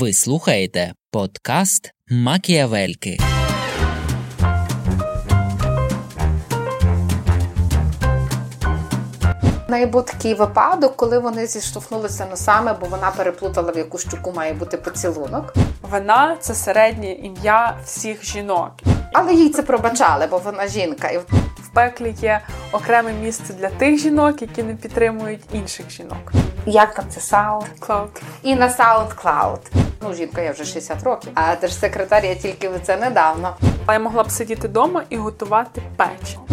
Ви слухаєте подкаст Макіавельки. В неї був такий випадок, коли вони зіштовхнулися носами, бо вона переплутала в яку щуку має бути поцілунок. Вона це середнє ім'я всіх жінок. Але їй це пробачали, бо вона жінка. Пеклі є окреме місце для тих жінок, які не підтримують інших жінок. як там це Sound? Cloud. І на SoundCloud. Ну, жінка, я вже 60 років, а держсекретар я тільки це недавно. А я могла б сидіти вдома і готувати печиво.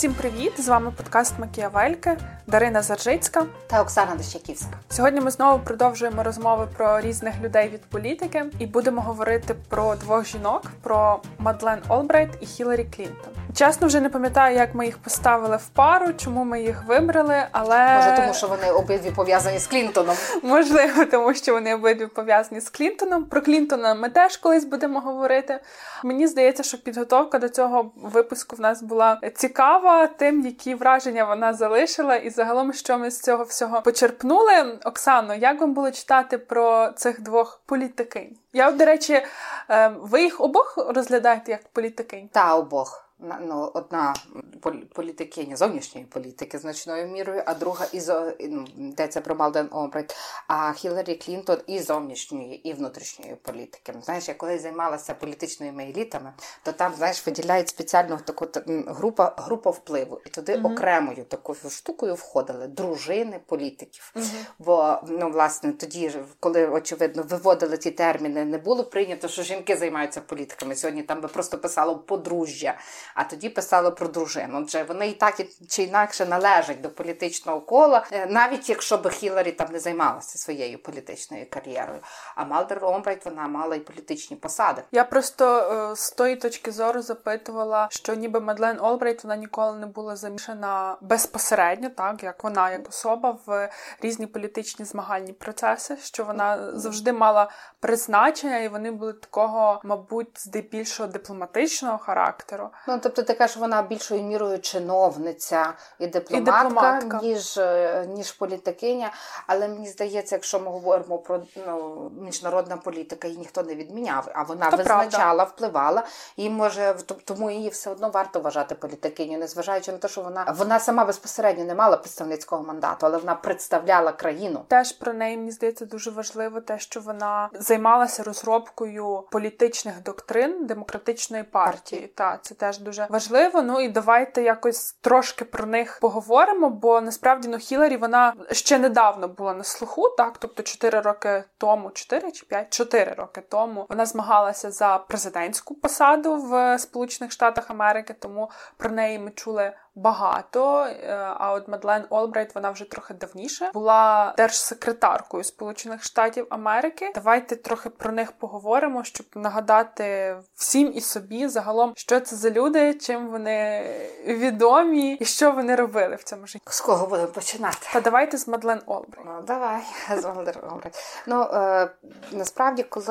Всім привіт! З вами подкаст Макіавельки, Дарина Заржицька. Та Оксана Дощаківська. Сьогодні ми знову продовжуємо розмови про різних людей від політики і будемо говорити про двох жінок: про Мадлен Олбрайт і Хіларі Клінтон. Чесно, вже не пам'ятаю, як ми їх поставили в пару, чому ми їх вибрали, але Може, тому що вони обидві пов'язані з Клінтоном. Можливо, тому що вони обидві пов'язані з Клінтоном. Про Клінтона ми теж колись будемо говорити. Мені здається, що підготовка до цього випуску в нас була цікава, тим, які враження вона залишила, і загалом, що ми з цього всього почерпнули. Оксано, як вам було читати про цих двох політикинь? Я, до речі, е, ви їх обох розглядаєте як політикинь? Та обох. Ну, одна полі- політикиня зовнішньої політики значною мірою, а друга і зо- і, ну, йдеться про Малден Обрайт, а Хіларі Клінтон і зовнішньої, і внутрішньої політики. Знаєш, я коли займалася політичними елітами, то там знаєш виділяють спеціальну таку та- група, група впливу, і туди окремою такою штукою входили дружини політиків. Бо ну власне тоді коли очевидно виводили ті терміни, не було прийнято, що жінки займаються політиками. Сьогодні там би просто писало подружжя, а тоді писало про дружину. Отже, вони і так і- чи інакше належать до політичного кола, е, навіть якщо би Хіларі там не займалася своєю політичною кар'єрою. А Мадлен Олбрайт вона мала і політичні посади. Я просто е, з тої точки зору запитувала, що ніби Мадлен Олбрайт вона ніколи не була замішана безпосередньо, так як вона як особа в різні політичні змагальні процеси, що вона завжди мала призначення, і вони були такого, мабуть, здебільшого дипломатичного характеру. Ну, тобто ти кажеш, вона більшою мірою чиновниця і дипломатка, дипломатка. ніж, е, ніж політикиня. Але мені здається, якщо ми говоримо про ну, міжнародна політика, її ніхто не відміняв, а вона Та визначала, впливала. І може тому її все одно варто вважати політикиню, незважаючи на те, що вона вона сама безпосередньо не мала представницького мандату, але вона представляла країну. Теж про неї мені здається дуже важливо те, що вона займалася розробкою політичних доктрин демократичної партії. Та це теж дуже важливо. Ну і давайте якось трошки про них поговоримо. Бо насправді ну Хіларі вона ще недавно була на слуху, так тобто 4 роки тому, 4 чи 5? 4 роки тому вона змагалася за президентську посаду в Сполучених Штатах Америки, тому про неї ми чули багато. Е, А от Мадлен Олбрайт, вона вже трохи давніше була держсекретаркою Сполучених Штатів Америки. Давайте трохи про них поговоримо, щоб нагадати всім і собі загалом, що це за люди, чим вони відомі і що вони робили в цьому житті. З кого будемо починати? Та давайте з Мадлен Олбрайт. Ну, давай, з Мадлен Олбрайт. Ну, е, насправді, коли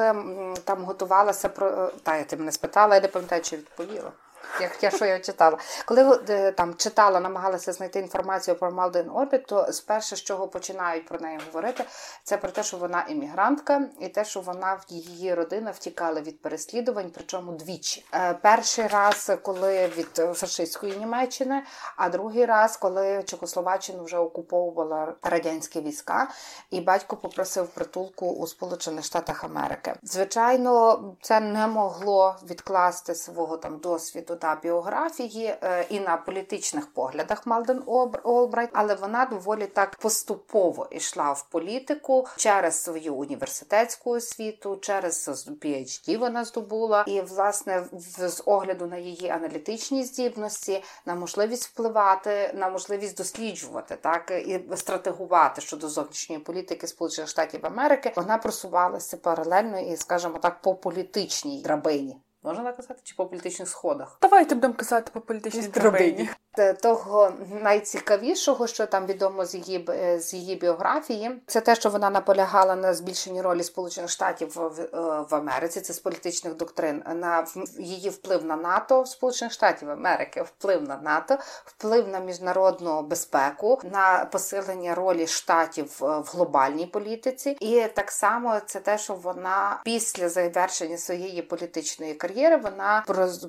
там готувалася про. е, Та, я ти мене спитала, я не пам'ятаю, чи відповіла. Як я що я читала. Коли е, там читала, намагалася знайти інформацію про Малден Орбіт, то спершу, з чого починають про неї говорити, це про те, що вона іммігрантка, і те, що вона в її родина втікала від переслідувань, причому двічі. Е, Перший раз, коли від е, фашистської Німеччини, а другий раз, коли Чехословаччину вже окуповувала радянські війська, і батько попросив притулку у Сполучених Штатах Америки. Звичайно, це не могло відкласти свого там досвіду на біографії е, і на політичних поглядах Малден Олбрайт, але вона доволі так поступово йшла в політику через свою університетську освіту, через PhD вона здобула, і власне з огляду на її аналітичні здібності, на можливість впливати, на можливість досліджувати так і стратегувати щодо зовнішньої політики Сполучених Штатів Америки, вона просувалася паралельно і, скажімо так, по політичній драбині. Можна так казати, чи по політичних сходах? Давайте будемо казати по політичній Драбині. Драбині. того найцікавішого, що там відомо з її е, з її біографії, це те, що вона наполягала на збільшенні ролі Сполучених Штатів в, е, в Америці. Це з політичних доктрин на її вплив на НАТО, в Сполучених Штатів Америки, вплив на НАТО, вплив на міжнародну безпеку, на посилення ролі штатів в глобальній політиці, і так само це те, що вона після завершення своєї політичної кар'єри вона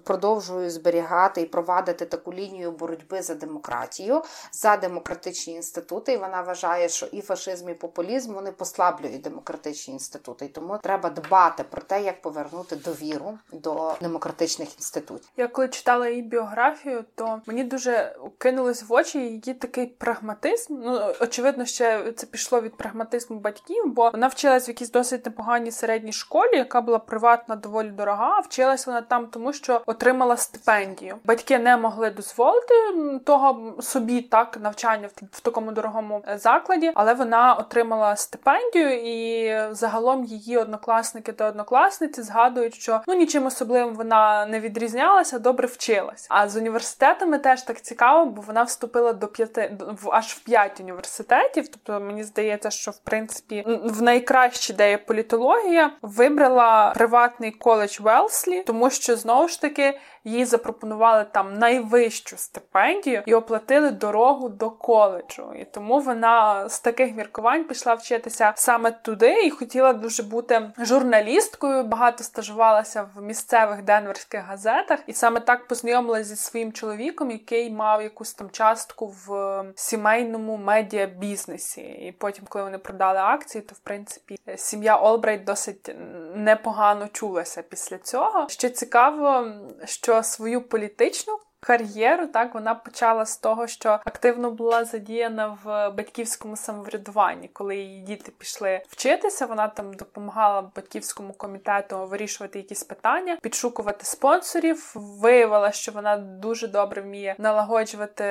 продовжує зберігати і провадити таку лінію боротьби боротьби за демократію, за демократичні інститути. І вона вважає, що і фашизм, і популізм вони послаблюють демократичні інститути. І тому треба дбати про те, як повернути довіру до демократичних інститутів. Я коли читала її біографію, то мені дуже кинулось в очі її такий прагматизм. Ну очевидно, ще це пішло від прагматизму батьків, бо вона вчилась в якійсь досить непоганій середній школі, яка була приватна, доволі дорога. Вчилась вона там, тому що отримала стипендію. Батьки не могли дозволити того собі так навчання в, такому дорогому е, закладі, але вона отримала стипендію, і загалом її однокласники та однокласниці згадують, що ну нічим особливим вона не відрізнялася, добре вчилась. А з університетами теж так цікаво, бо вона вступила до п'яти в аж в п'ять університетів. Тобто мені здається, що в принципі в найкращі де є політологія вибрала приватний коледж Велслі, тому що знову ж таки їй запропонували там найвищу стипендію і оплатили дорогу до коледжу. І тому вона з таких міркувань пішла вчитися саме туди і хотіла дуже бути журналісткою. Багато стажувалася в місцевих денверських газетах, і саме так познайомилася зі своїм чоловіком, який мав якусь там частку в сімейному медіабізнесі. І потім, коли вони продали акції, то в принципі сім'я Олбрайт досить непогано чулася після цього. Ще цікаво, що що свою політичну кар'єру. Так вона почала з того, що активно була задіяна в батьківському самоврядуванні. Коли її діти пішли вчитися, вона там допомагала батьківському комітету вирішувати якісь питання, підшукувати спонсорів. Виявила, що вона дуже добре вміє налагоджувати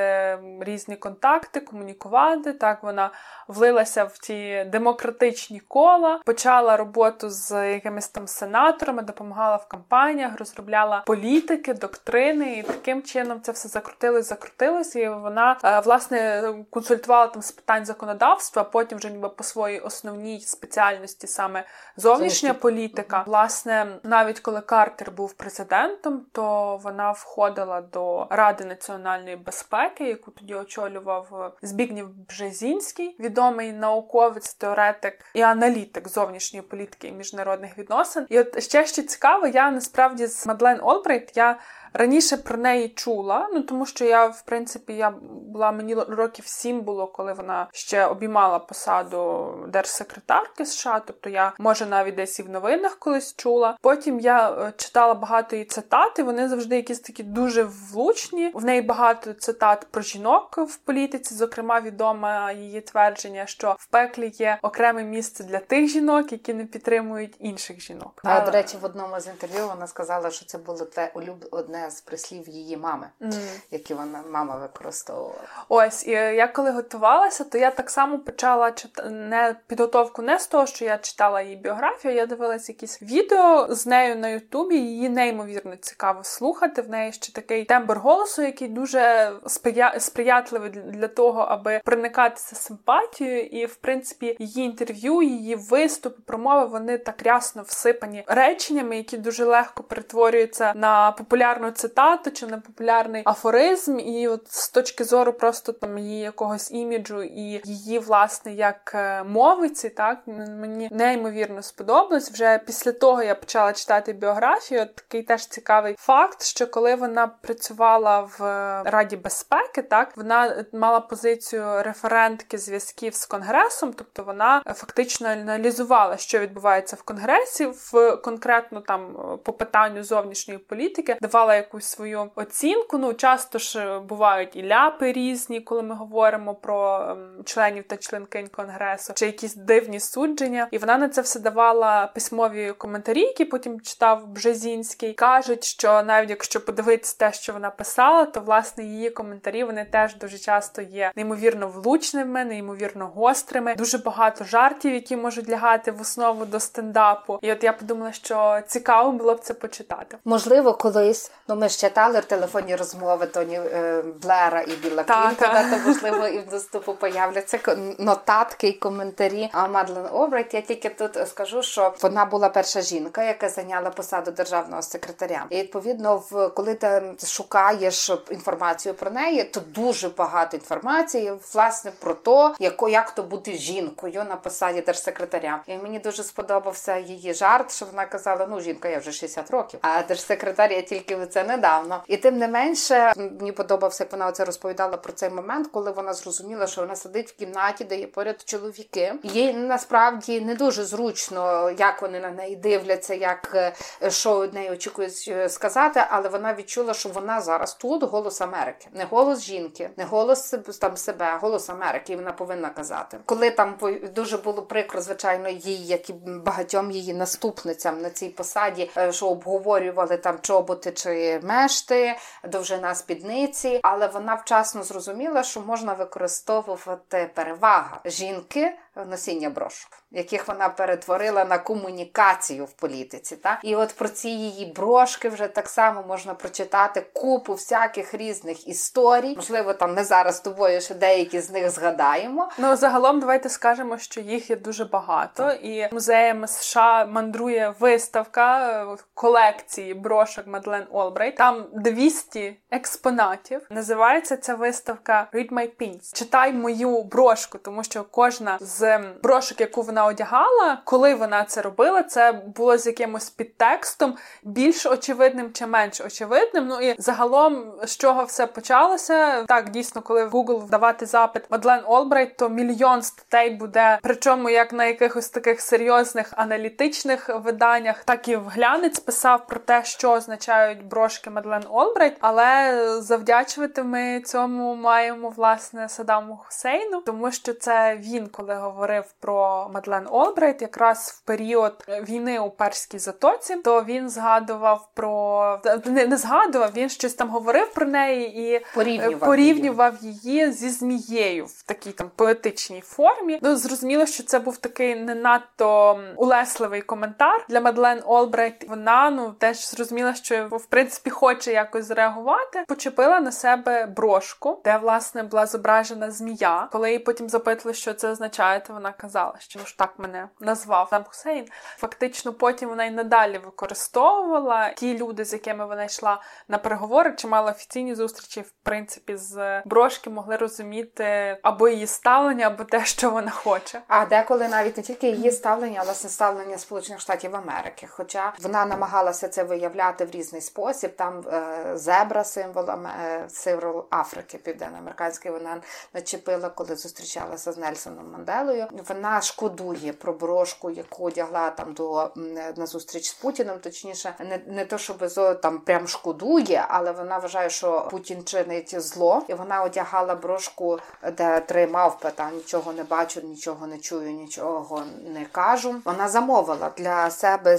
різні контакти, комунікувати. Так вона влилася в ті демократичні кола, почала роботу з якимись там сенаторами, допомагала в кампаніях, розробляла політики, доктрини і таким чином чином це все закрутилось, закрутилось, і вона е, власне консультувала там з питань законодавства. Потім вже ніби по своїй основній спеціальності саме зовнішня політика. Власне, навіть коли Картер був президентом, то вона входила до Ради національної безпеки, яку тоді очолював Збігнів Бжезінський, відомий науковець, теоретик і аналітик зовнішньої політики і міжнародних відносин. І от ще що цікаво, я насправді з Мадлен Олбрайт я. Раніше про неї чула, ну тому що я, в принципі, я була мені років сім було, коли вона ще обіймала посаду держсекретарки США. Тобто я може навіть десь і в новинах колись чула. Потім я е, читала багато її цитат, і вони завжди якісь такі дуже влучні. В неї багато цитат про жінок в політиці. Зокрема, відоме її твердження, що в пеклі є окреме місце для тих жінок, які не підтримують інших жінок. А, До речі, в одному з інтерв'ю вона сказала, що це було те улюб... одне одне з прислів її мами, mm. які вона мама використовувала. Ось і я коли готувалася, то я так само почала читати не підготовку не з того, що я читала її біографію. Я дивилася якісь відео з нею на Ютубі. Її неймовірно цікаво слухати. В неї ще такий тембр голосу, який дуже сприя... сприятливий для того, аби проникатися симпатією. І в принципі її інтерв'ю, її виступи, промови вони так рясно всипані реченнями, які дуже легко перетворюються на популярну популярну цитату чи на популярний афоризм, і от з точки зору просто там її якогось іміджу і її, власне, як е, мовиці, так мені неймовірно сподобалось. Вже після того я почала читати біографію. Такий теж цікавий факт, що коли вона працювала в Раді безпеки, так вона мала позицію референтки зв'язків з конгресом, тобто вона фактично аналізувала, що відбувається в конгресі, в конкретно там по питанню зовнішньої політики, давала якусь свою оцінку. Ну, часто ж бувають і ляпи різні, коли ми говоримо про ем, членів та членкинь конгресу, чи якісь дивні судження. І вона на це все давала письмові коментарі, які потім читав Бжезінський. Кажуть, що навіть якщо подивитися те, що вона писала, то власне її коментарі вони теж дуже часто є неймовірно влучними, неймовірно гострими. Дуже багато жартів, які можуть лягати в основу до стендапу. І от я подумала, що цікаво було б це почитати. Можливо, колись Ну, ми ж читали телефонні розмови Тоні е, Блера і Біла Клінтона, то можливо і в доступу появляться нотатки і коментарі. А Мадлен Обрайт, я тільки тут скажу, що вона була перша жінка, яка зайняла посаду державного секретаря. І відповідно, в коли ти шукаєш інформацію про неї, то дуже багато інформації власне про те, яко як то бути жінкою на посаді держсекретаря. І мені дуже сподобався її жарт, що вона казала: ну жінка, я вже 60 років, а держсекретар я тільки це недавно. І тим не менше мені подобався, як вона оце розповідала про цей момент, коли вона зрозуміла, що вона сидить в кімнаті, де є поряд чоловіки. Їй насправді не дуже зручно, як вони на неї дивляться, як е, що від неї очікують е, сказати, але вона відчула, що вона зараз тут голос Америки, не голос жінки, не голос там себе, голос Америки. І вона повинна казати, коли там дуже було прикро, звичайно, їй, як і багатьом її наступницям на цій посаді, е, що обговорювали там чоботи чи мешти, довжина спідниці, але вона вчасно зрозуміла, що можна використовувати перевага жінки носіння брошок, яких вона перетворила на комунікацію в політиці. Та? І от про ці її брошки вже так само можна прочитати купу всяких різних історій. Можливо, там не зараз з тобою ще деякі з них згадаємо. Ну загалом, давайте скажемо, що їх є дуже багато, так. і музеями США мандрує виставка е, колекції брошок Мадлен Олбрейт. Там 200 експонатів. Називається ця виставка Read My Pins. Читай мою брошку, тому що кожна з брошок, яку вона одягала, коли вона це робила, це було з якимось підтекстом більш очевидним чи менш очевидним. Ну і загалом, з чого все почалося, так дійсно, коли в Google вдавати запит Мадлен Олбрайт, то мільйон статей буде, причому як на якихось таких серйозних аналітичних виданнях, так і в глянець писав про те, що означають брошки Мадлен Олбрайт, але завдячувати ми цьому маємо власне Садаму Хусейну, тому що це він, коли говорив говорив про Мадлен Олбрайт, якраз в період війни у перській затоці, то він згадував про не, не згадував, він щось там говорив про неї і порівнював, порівнював її. її зі змією в такій там поетичній формі. Ну зрозуміло, що це був такий не надто улесливий коментар для Мадлен Олбрайт. Вона ну теж зрозуміла, що в принципі хоче якось зреагувати. Почепила на себе брошку, де власне була зображена змія. Коли її потім запитали, що це означає, пам'ятаєте, вона казала, що ж так мене назвав Саддам Хусейн. Фактично, потім вона й надалі використовувала ті люди, з якими вона йшла на переговори, чи мала офіційні зустрічі, в принципі, з брошки могли розуміти або її ставлення, або те, що вона хоче. А деколи навіть не тільки її ставлення, але ставлення Сполучених Штатів Америки. Хоча вона намагалася це виявляти в різний спосіб. Там е, зебра символ е, символ Африки, південноамериканський, вона начепила, коли зустрічалася з Нельсоном Манделою. Зеленською. Вона шкодує про брошку, яку одягла там до на зустріч з Путіним. Точніше, не не то, щоб там прям шкодує, але вона вважає, що Путін чинить зло, і вона одягала брошку, де три мавпи, нічого не бачу, нічого не чую, нічого не кажу. Вона замовила для себе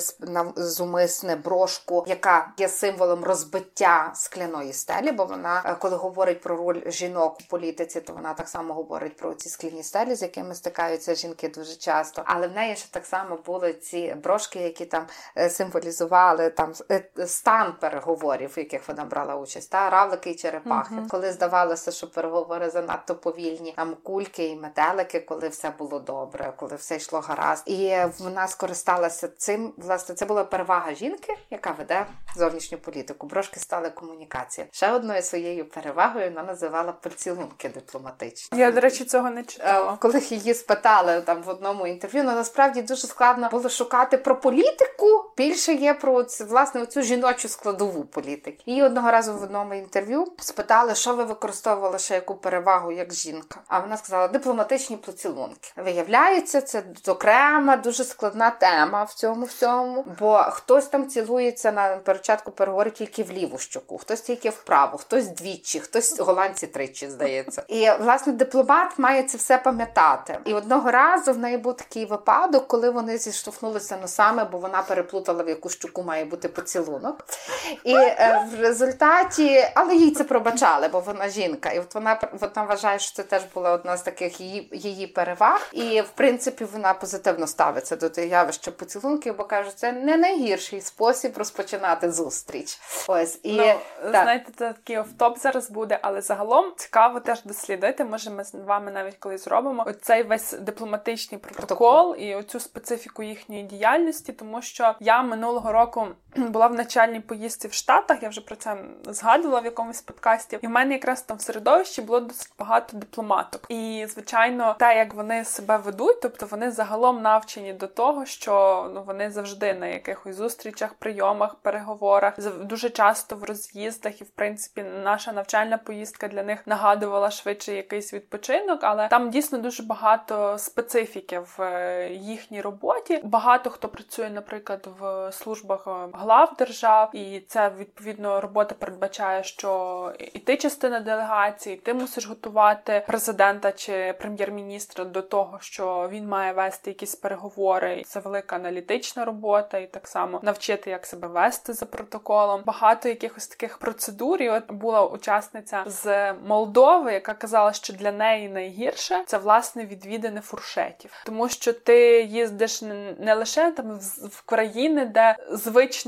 зумисне брошку, яка є символом розбиття скляної стелі. Бо вона, е, коли говорить про роль жінок у політиці, то вона так само говорить про ці скляні стелі, з якими стикає стикаються жінки дуже часто. Але в неї ще так само були ці брошки, які там е, символізували там е, стан переговорів, в яких вона брала участь. Та равлики і черепахи. uh Коли здавалося, що переговори занадто повільні, там кульки і метелики, коли все було добре, коли все йшло гаразд. І вона скористалася цим. Власне, це була перевага жінки, яка веде зовнішню політику. Брошки стали комунікацією. Ще одною своєю перевагою вона називала поцілунки дипломатичні. Я, до речі, цього не читала. Е, коли її питали там в одному інтерв'ю, ну, насправді дуже складно було шукати про політику. Більше є про власне цю жіночу складову політики. І одного разу в одному інтерв'ю спитали, що ви використовували ще яку перевагу як жінка. А вона сказала дипломатичні поцілунки. Виявляється, це окрема дуже складна тема в цьому всьому, бо хтось там цілується на початку переговорів тільки в ліву щоку, хтось тільки вправо, хтось двічі, хтось голландці тричі здається. І власне дипломат має це все пам'ятати. І одного разу в неї був такий випадок, коли вони зіштовхнулися носами, бо вона переплутала в яку щуку має бути поцілунок. І е, в результаті, але їй це пробачали, бо вона жінка. І от вона вона вважає, що це теж була одна з таких її її переваг. І в принципі вона позитивно ставиться до того явища поцілунків, бо каже, це не найгірший спосіб розпочинати зустріч. Ось і ну, знаєте, це такий офтоп зараз буде, але загалом цікаво теж дослідити. Може, ми з вами навіть коли зробимо оцей весь дипломатичний протокол, протокол і оцю специфіку їхньої діяльності, тому що я минулого року була в начальній поїздці в Штатах. Я вже про це згадувала в якомусь подкасті, і в мене якраз там в середовищі було досить багато дипломаток. І звичайно, те, як вони себе ведуть, тобто вони загалом навчені до того, що ну вони завжди на якихось зустрічах, прийомах, переговорах, дуже часто в роз'їздах, і в принципі наша навчальна поїздка для них нагадувала швидше якийсь відпочинок, але там дійсно дуже багато специфіки в е, їхній роботі. Багато хто працює, наприклад, в службах е, глав держав, і це відповідно робота передбачає, що і ти частина делегації, ти мусиш готувати президента чи прем'єр-міністра до того, що він має вести якісь переговори. Це велика аналітична робота, і так само навчити, як себе вести за протоколом. Багато якихось таких процедур. І От була учасниця з Молдови, яка казала, що для неї найгірше це власне відвідини фуршетів, тому що ти їздиш не лише там в країни, де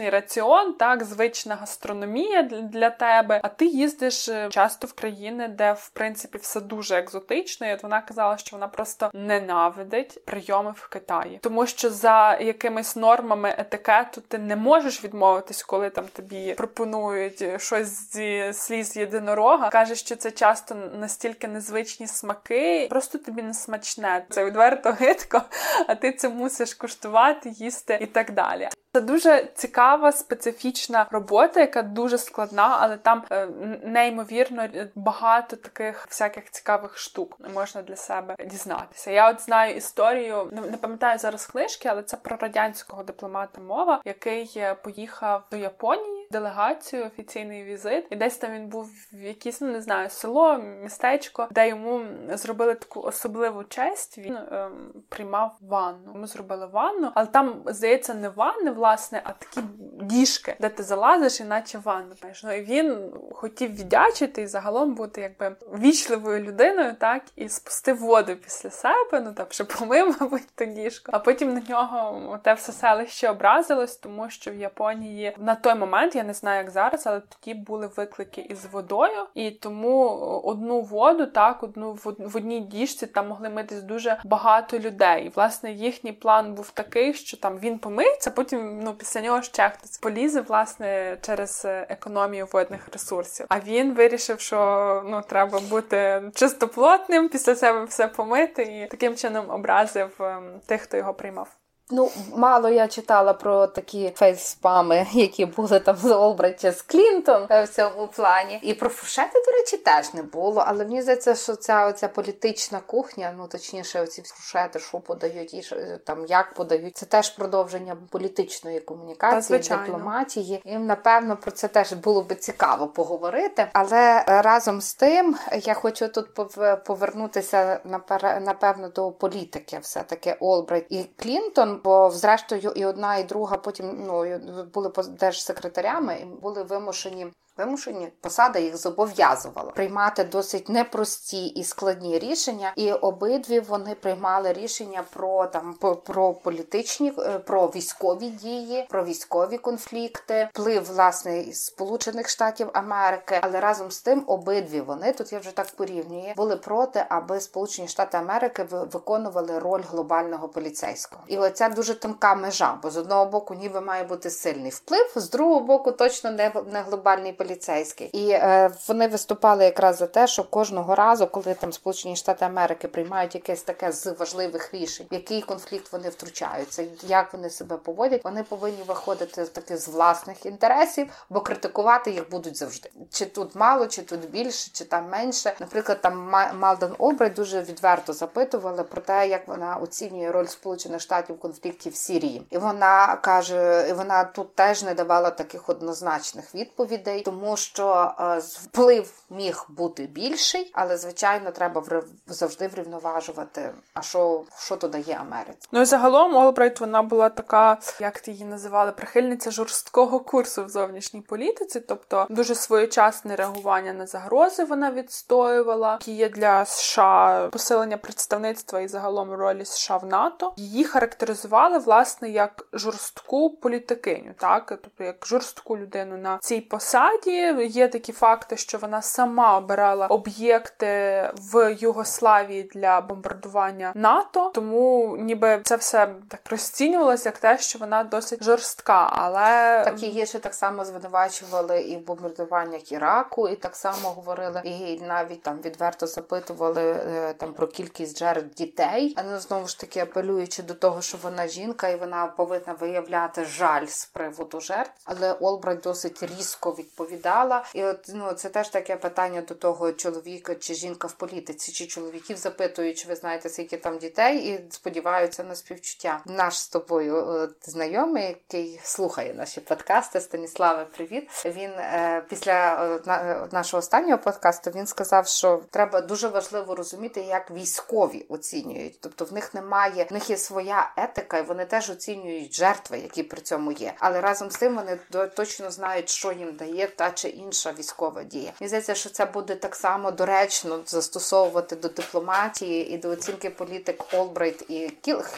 звичний раціон, так звична гастрономія для тебе, а ти їздиш е, часто в країни, де в принципі все дуже екзотично. І от вона казала, що вона просто ненавидить прийоми в Китаї, тому що за якимись нормами етикету ти не можеш відмовитись, коли там тобі пропонують щось зі сліз єдинорога. Каже, що це часто настільки незвичні смаки, просто тобі не смачне. Це відверто гидко, а ти це мусиш куштувати, їсти і так далі. Це дуже цікава специфічна робота, яка дуже складна, але там е, неймовірно багато таких всяких цікавих штук можна для себе дізнатися. Я от знаю історію, не пам'ятаю зараз книжки, але це про радянського дипломата мова, який е, поїхав до Японії делегацію, офіційний візит, і десь там він був в якійсь, ну не знаю, село, містечко, де йому зробили таку особливу честь. Він ем, приймав ванну. Йому зробили ванну, але там здається не ванни, власне, а такі діжки, де ти залазиш, іначе ванну. Ну, і він хотів віддячити і загалом бути якби вічливою людиною, так і спустив воду після себе. Ну там ще помив, мабуть, ту діжку. А потім на нього те все селище образилось, тому що в Японії на той момент я не знаю, як зараз, але тоді були виклики із водою, і тому одну воду, так, одну в одній діжці там могли митись дуже багато людей. І власне їхній план був такий, що там він помиється, потім ну після нього ще хтось полізе власне через економію водних ресурсів. А він вирішив, що ну треба бути чистоплотним, після себе все помити, і таким чином образив ем, тих, хто його приймав. Ну, мало я читала про такі фейспами, які були там з Олбрайт з Клінтон е, в цьому плані. І про фуршети, до речі, теж не було. Але мені здається, що ця оця політична кухня, ну точніше, оці фуршети, що подають, і там як подають, це теж продовження політичної комунікації, дипломатії. І напевно про це теж було би цікаво поговорити. Але разом з тим я хочу тут повернутися напевно до політики, все таки Олбрайт і Клінтон бо зрештою і одна, і друга потім ну були держсекретарями і були вимушені Вимушені посада їх зобов'язувала приймати досить непрості і складні рішення, і обидві вони приймали рішення про там про політичні, е, про військові дії, про військові конфлікти, вплив власне Сполучених Штатів Америки. Але разом з тим обидві вони тут я вже так порівнюю, були проти, аби Сполучені Штати Америки виконували роль глобального поліцейського. І оця дуже тонка межа, бо з одного боку, ніби має бути сильний вплив, з другого боку, точно не не глобальний. І е, вони виступали якраз за те, що кожного разу, коли там Сполучені Штати Америки приймають якесь таке з важливих рішень, який конфлікт вони втручаються, як вони себе поводять, вони повинні виходити таки з власних інтересів, бо критикувати їх будуть завжди. Чи тут мало, чи тут більше, чи там менше. Наприклад, там Малден Обрай дуже відверто запитували про те, як вона оцінює роль Сполучених Штатів в конфлікті в Сірії, і вона каже, і вона тут теж не давала таких однозначних відповідей тому що е, вплив міг бути більший, але звичайно треба завжди врівноважувати. А що що то дає Америці? Ну і загалом Олбрайт вона була така, як ти її називали, прихильниця жорсткого курсу в зовнішній політиці, тобто дуже своєчасне реагування на загрози вона відстоювала, які є для США посилення представництва і загалом ролі США в НАТО. Її характеризували власне як жорстку політикиню, так тобто як жорстку людину на цій посаді. Є такі факти, що вона сама обирала об'єкти в Югославії для бомбардування НАТО, тому ніби це все так розцінювалося як те, що вона досить жорстка, але так її ще так само звинувачували і в бомбардуваннях Іраку, і так само говорили, і навіть там відверто запитували е, там про кількість жертв дітей. Але знову ж таки апелюючи до того, що вона жінка і вона повинна виявляти жаль з приводу жертв. Але Олбрайт досить різко відповідала. І от ну це теж таке питання до того, чоловіка чи жінка в політиці, чи чоловіків запитують, чи ви знаєте, скільки там дітей, і сподіваються на співчуття. Наш з тобою от, знайомий, який слухає наші подкасти. Станіславе, привіт. Він е, після е, нашого останнього подкасту він сказав, що треба дуже важливо розуміти, як військові оцінюють. Тобто в них немає, в них є своя етика, і вони теж оцінюють жертви, які при цьому є. Але разом з тим вони точно знають, що їм дає та чи інша військова дія. Мені здається, що це буде так само доречно застосовувати до дипломатії і до оцінки політик Олбрайт і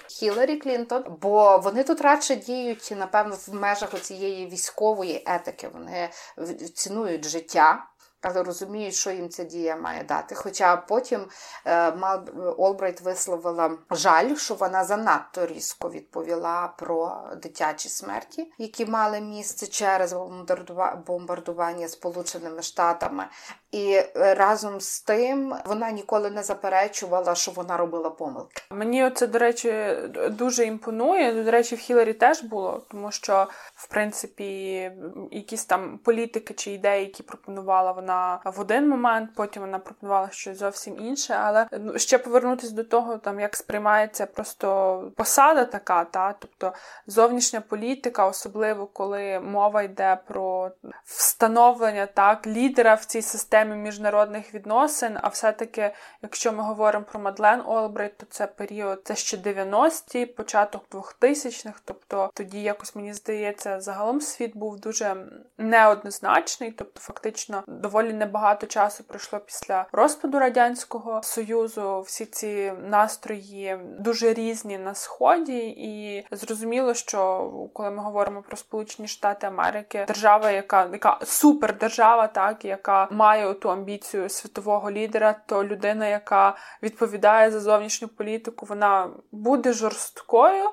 Хіларі Клінтон, бо вони тут радше діють напевно в межах цієї військової етики. Вони цінують життя але розуміють, що їм ця дія має дати. Хоча потім е, Олбрайт висловила жаль, що вона занадто різко відповіла про дитячі смерті, які мали місце через бомбардування Сполученими Штатами. І е, разом з тим вона ніколи не заперечувала, що вона робила помилки. Мені це, до речі, дуже імпонує. До речі, в Хіларі теж було, тому що в принципі якісь там політики чи ідеї, які пропонувала вона в один момент, потім вона пропонувала щось зовсім інше. Але ну, ще повернутися до того, там як сприймається просто посада така, та тобто зовнішня політика, особливо коли мова йде про встановлення так лідера в цій системі міжнародних відносин. А все-таки, якщо ми говоримо про Мадлен Олбрайт, то це період це ще 90-ті, початок 2000-х, тобто тоді якось мені здається, загалом світ був дуже неоднозначний, тобто фактично доволі небагато часу пройшло після розпаду радянського союзу. Всі ці настрої дуже різні на сході, і зрозуміло, що коли ми говоримо про Сполучені Штати Америки, держава, яка яка супердержава, так яка має ту амбіцію світового лідера, то людина, яка відповідає за зовнішню політику, вона буде жорсткою,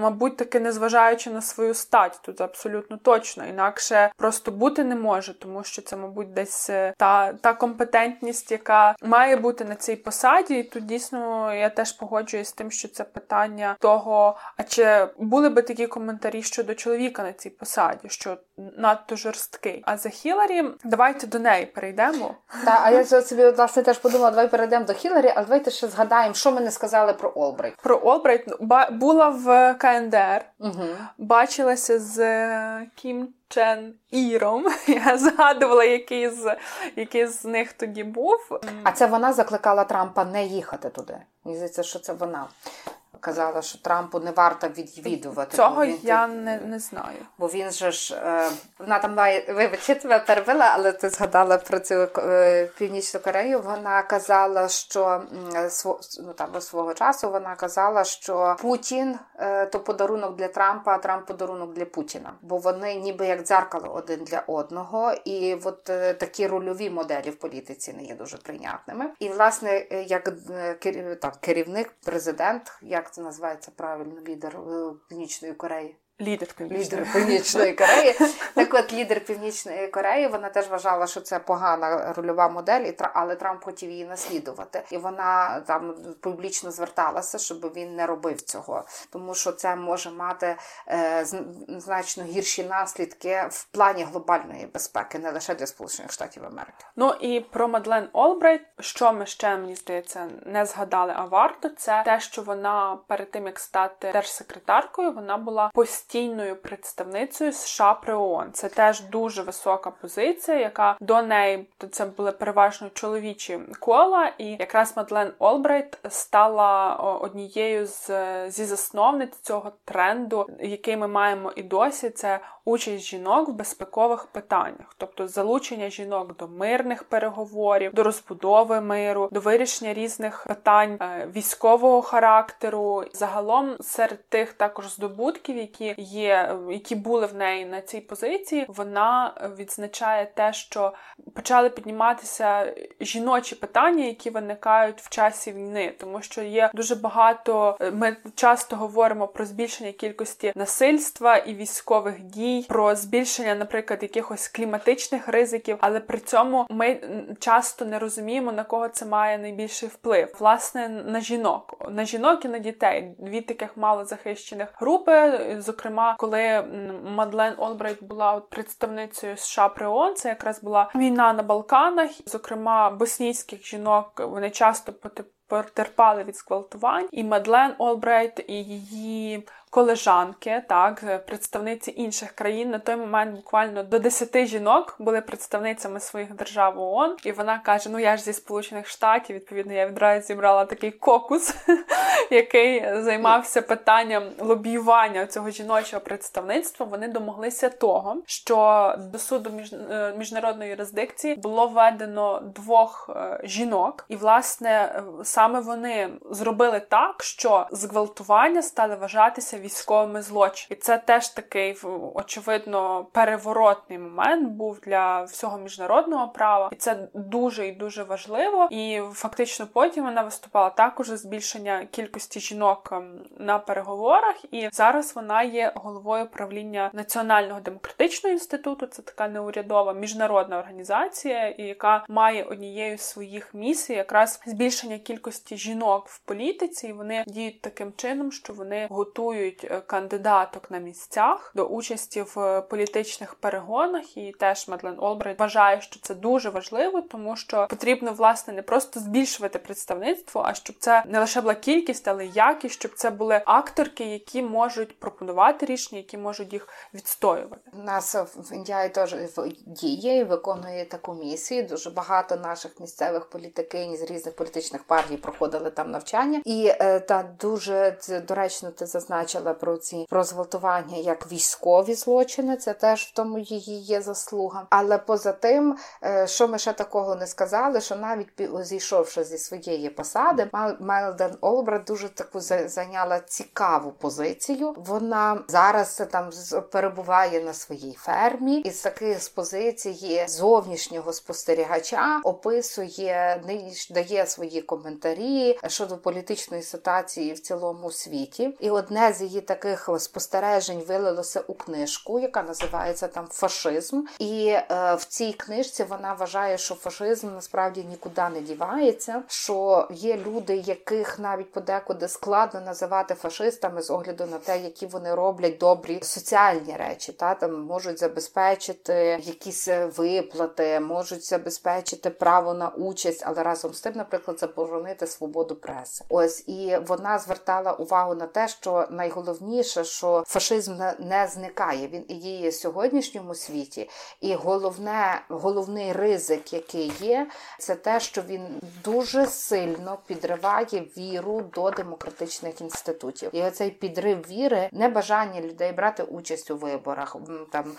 мабуть, таки незважаючи на свою стать, тут абсолютно точно інакше просто бути не може, тому що це, мабуть, десь та та компетентність, яка має бути на цій посаді. І тут дійсно я теж погоджуюсь з тим, що це питання того, а чи були би такі коментарі щодо чоловіка на цій посаді, що надто жорсткий. А за Хіларі, давайте до неї перейдемо. Так, а я собі власне теж подумала, давай перейдемо до Хіларі, а давайте ще згадаємо, що ми не сказали про Олбрайт. Про Олбрайт була в КНДР, угу. бачилася з Кім Чен Іром. Я згадувала, який з який з них тоді був. А це вона закликала Трампа не їхати туди. Мені здається, що це вона казала, що Трампу не варто відвідувати. Цього він, я не не знаю. Бо він же ж е, вона там має вибач, я тебе перебила, але ти згадала про цю е, північну Корею. Вона казала, що ну, там свого часу вона казала, що Путін е, то подарунок для Трампа, а Трамп подарунок для Путіна. Бо вони ніби як дзеркало один для одного, і от такі рольові моделі в політиці не є дуже прийнятними. І власне, як так, керівник, президент, як це називається правильно лідер е, Північної Кореї. Лідер Північної. Лідер Північної Кореї. Так от лідер Північної Кореї вона теж вважала, що це погана рольова модель, але Трамп хотів її наслідувати. І вона там публічно зверталася, щоб він не робив цього, тому що це може мати е, значно гірші наслідки в плані глобальної безпеки, не лише для Сполучених Штатів Америки. Ну і про Мадлен Олбрайт, що ми ще мені здається не згадали, а варто це те, що вона перед тим як стати держсекретаркою, вона була постійно постійною представницею США при ООН. Це теж дуже висока позиція, яка до неї це були переважно чоловічі кола, і якраз Мадлен Олбрайт стала однією з зі засновниць цього тренду, який ми маємо і досі. Це участь жінок в безпекових питаннях, тобто залучення жінок до мирних переговорів, до розбудови миру, до вирішення різних питань е, військового характеру. Загалом серед тих також здобутків, які є, які були в неї на цій позиції, вона відзначає те, що почали підніматися жіночі питання, які виникають в часі війни, тому що є дуже багато. Е, ми часто говоримо про збільшення кількості насильства і військових дій, про збільшення, наприклад, якихось кліматичних ризиків, але при цьому ми часто не розуміємо на кого це має найбільший вплив, власне, на жінок, на жінок і на дітей. Дві таких малозахищених групи. Зокрема, коли Мадлен Олбрайт була представницею США при ООН, це якраз була війна на Балканах, зокрема боснійських жінок, вони часто потерпали від зґвалтувань, і Мадлен Олбрайт і її колежанки, так, представниці інших країн на той момент буквально до 10 жінок були представницями своїх держав ООН. І вона каже: Ну я ж зі Сполучених Штатів, відповідно, я відразу зібрала такий кокус, який займався питанням лобіювання цього жіночого представництва. Вони домоглися того, що до суду е, міжнародної юрисдикції було введено двох е, жінок, і власне саме вони зробили так, що зґвалтування стали вважатися військовими злочинами. І це теж такий очевидно переворотний момент був для всього міжнародного права, і це дуже і дуже важливо. І фактично потім вона виступала також за збільшення кількості жінок ем, на переговорах. І зараз вона є головою правління Національного демократичного інституту. Це така неурядова міжнародна організація, яка має однією з своїх місій якраз збільшення кількості жінок в політиці. І Вони діють таким чином, що вони готують запрошують е, кандидаток на місцях до участі в політичних перегонах. І теж Мадлен Олбрайт вважає, що це дуже важливо, тому що потрібно власне не просто збільшувати представництво, а щоб це не лише була кількість, але й якість, щоб це були акторки, які можуть пропонувати рішення, які можуть їх відстоювати. У Нас в Індії теж діє і виконує таку місію. Дуже багато наших місцевих політикинь з різних політичних партій проходили там навчання, і е, та дуже доречно ти зазначила зазначила про ці про зґвалтування як військові злочини. Це теж в тому її є заслуга. Але поза тим, е, що ми ще такого не сказали, що навіть зійшовши зі своєї посади, Мелден Олбрат дуже таку зайняла цікаву позицію. Вона зараз там перебуває на своїй фермі, і з таки з позиції зовнішнього спостерігача описує дає свої коментарі щодо політичної ситуації в цілому світі. І одне з її таких спостережень вилилося у книжку, яка називається там Фашизм. І е, в цій книжці вона вважає, що фашизм насправді нікуди не дівається, що є люди, яких навіть подекуди складно називати фашистами з огляду на те, які вони роблять добрі соціальні речі. Та там можуть забезпечити якісь виплати, можуть забезпечити право на участь, але разом з тим, наприклад, заборонити свободу преси. Ось і вона звертала увагу на те, що найголовніше найголовніше, що фашизм не зникає. Він і діє в сьогоднішньому світі. І головне, головний ризик, який є, це те, що він дуже сильно підриває віру до демократичних інститутів. І оцей підрив віри, небажання людей брати участь у виборах, там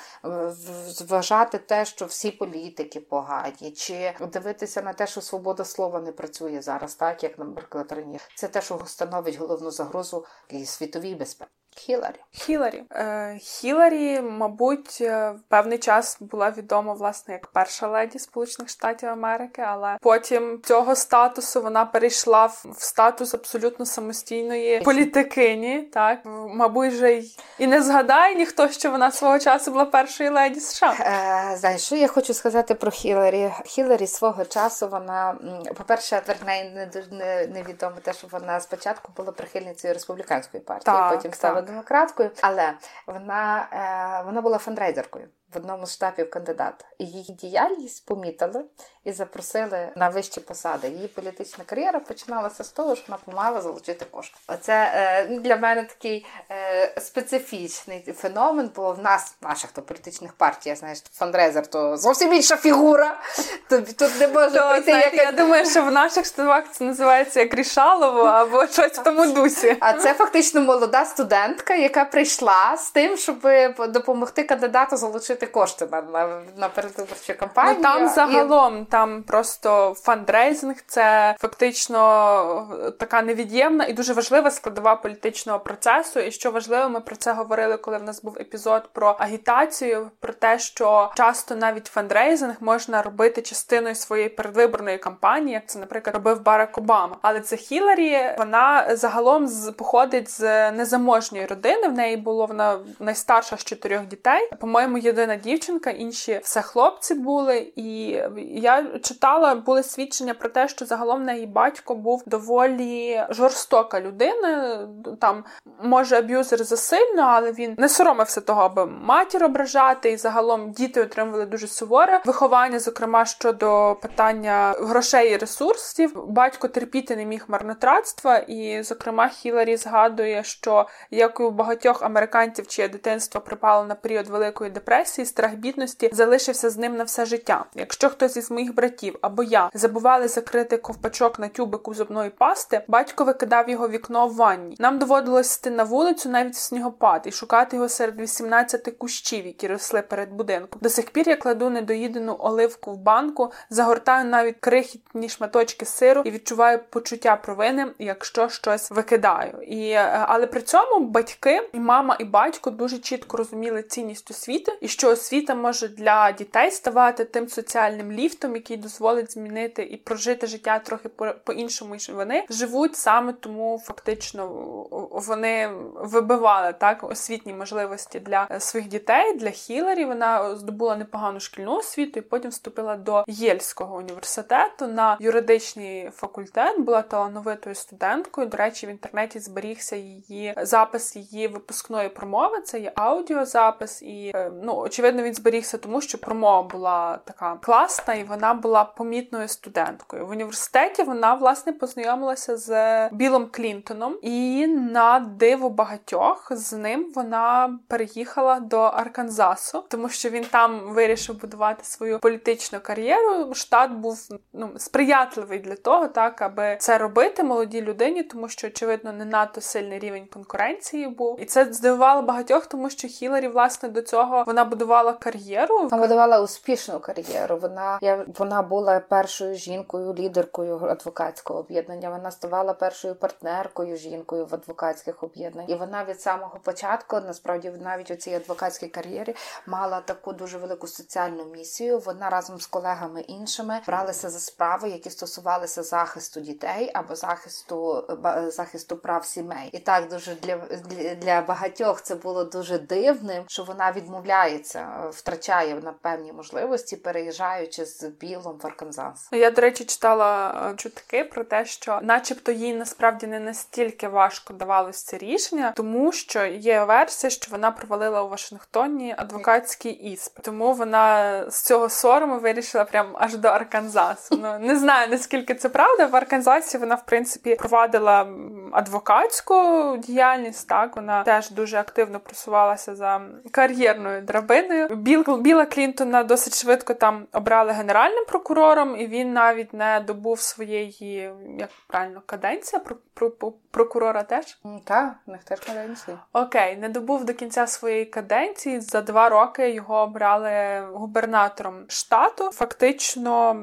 зважати те, що всі політики погані, чи дивитися на те, що свобода слова не працює зараз, так як, наприклад, раніше. Це те, що становить головну загрозу і світовій Whisper. Хіларі. Хіларі. Е, Хіларі, мабуть, е, певний час була відома власне як перша леді Сполучених Штатів Америки, але потім цього статусу вона перейшла в статус абсолютно самостійної політикині. Так, мабуть, же й і не згадає ніхто, що вона свого часу була першою леді США. Е, Знаєш, що я хочу сказати про Хіларі? Хіларі свого часу вона, по-перше, в неї не не, невідомо те, що вона спочатку була прихильницею республіканської партії, так, потім стала демократкою, але вона е, вона була фандрейзеркою. В одному з штабів кандидата. І її діяльність помітили і запросили на вищі посади. Її політична кар'єра починалася з того, що вона помагала залучити кошти. Оце е, для мене такий е, специфічний феномен, бо в нас, в наших то політичних партій, знаєш, фандрезер то зовсім інша фігура. Тут, тут не може То, прийти якась... Я думаю, що в наших штабах це називається як рішалово або щось в тому дусі. А це фактично молода студентка, яка прийшла з тим, щоб допомогти кандидату залучити кошти на на, на передвиборчу кампанію. Ну там загалом там просто фандрейзинг, це фактично така невід'ємна і дуже важлива складова політичного процесу. І що важливо, ми про це говорили, коли в нас був епізод про агітацію, про те, що часто навіть фандрейзинг можна робити частиною своєї передвиборної кампанії, як це, наприклад, робив Барак Обама. Але це Хіларі, вона загалом з походить з незаможньої родини. В неї було вона найстарша з чотирьох дітей. По-моєму, єдина дівчинка, інші все хлопці були. І я читала, були свідчення про те, що загалом неї батько був доволі жорстока людина. Там може аб'юзер засильно, але він не соромився того, аби матір ображати. І загалом діти отримували дуже суворе виховання, зокрема щодо питання грошей і ресурсів. Батько терпіти не міг марнотратства, і, зокрема, Хіларі згадує, що як у багатьох американців, чиє дитинство припало на період великої депресії, страх бідності залишився з ним на все життя. Якщо хтось із моїх братів або я забували закрити ковпачок на тюбику зубної пасти, батько викидав його вікно в ванні. Нам доводилось йти на вулицю навіть в снігопад і шукати його серед 18 кущів, які росли перед будинком. До сих пір я кладу недоїдену оливку в банку, загортаю навіть крихітні шматочки сиру і відчуваю почуття провини, якщо щось викидаю. І е, але при цьому батьки, і мама, і батько дуже чітко розуміли цінність освіти, і що освіта може для дітей ставати тим соціальним ліфтом, який дозволить змінити і прожити життя трохи по-іншому, ніж вони живуть саме тому, фактично вони вибивали так освітні можливості для своїх дітей. Для Хіларі вона здобула непогану шкільну освіту і потім вступила до Єльського університету на юридичний факультет. Була талановитою студенткою. До речі, в інтернеті зберігся її запис її випускної промови. Це є аудіозапис, і е, ну очевидно він зберігся, тому що промова була така класна, і вона була помітною студенткою. В університеті вона власне познайомилася з Білом Клінтоном, і на диво багатьох з ним вона переїхала до Арканзасу, тому що він там вирішив будувати свою політичну кар'єру. Штат був ну сприятливий для того, так аби це робити молодій людині, тому що очевидно не надто сильний рівень конкуренції був, і це здивувало багатьох, тому що Хіларі, власне, до цього вона будувала кар'єру. Вона будувала успішну кар'єру. Вона я вона була першою жінкою, лідеркою адвокатського об'єднання. Вона ставала першою партнеркою жінкою в адвокатських об'єднаннях. І вона від самого початку, насправді, навіть у цій адвокатській кар'єрі мала таку дуже велику соціальну місію. Вона разом з колегами іншими бралися за справи, які стосувалися захисту дітей або захисту захисту прав сімей. І так дуже для, для багатьох це було дуже дивним, що вона відмовляється, втрачає на певні можливості, переїжджаючи з білом в Арканзас. Я до речі читала е, чутки про те, що, начебто, їй насправді не настільки важко давалось це рішення, тому що є версія, що вона провалила у Вашингтоні адвокатський іспит. Тому вона з цього сорому вирішила прям аж до Арканзасу. Ну не знаю наскільки це правда. В Арканзасі вона в принципі провадила адвокатську діяльність. Так вона теж дуже активно просувалася за кар'єрною драбиною. Біл Біла Клінтона досить швидко там обрали генеральним прокурором, і він навіть не добув своєї як правильно каденція прокурора теж. Так, в них теж каденції. Окей, не добув до кінця своєї каденції. За два роки його обрали губернатором штату. Фактично,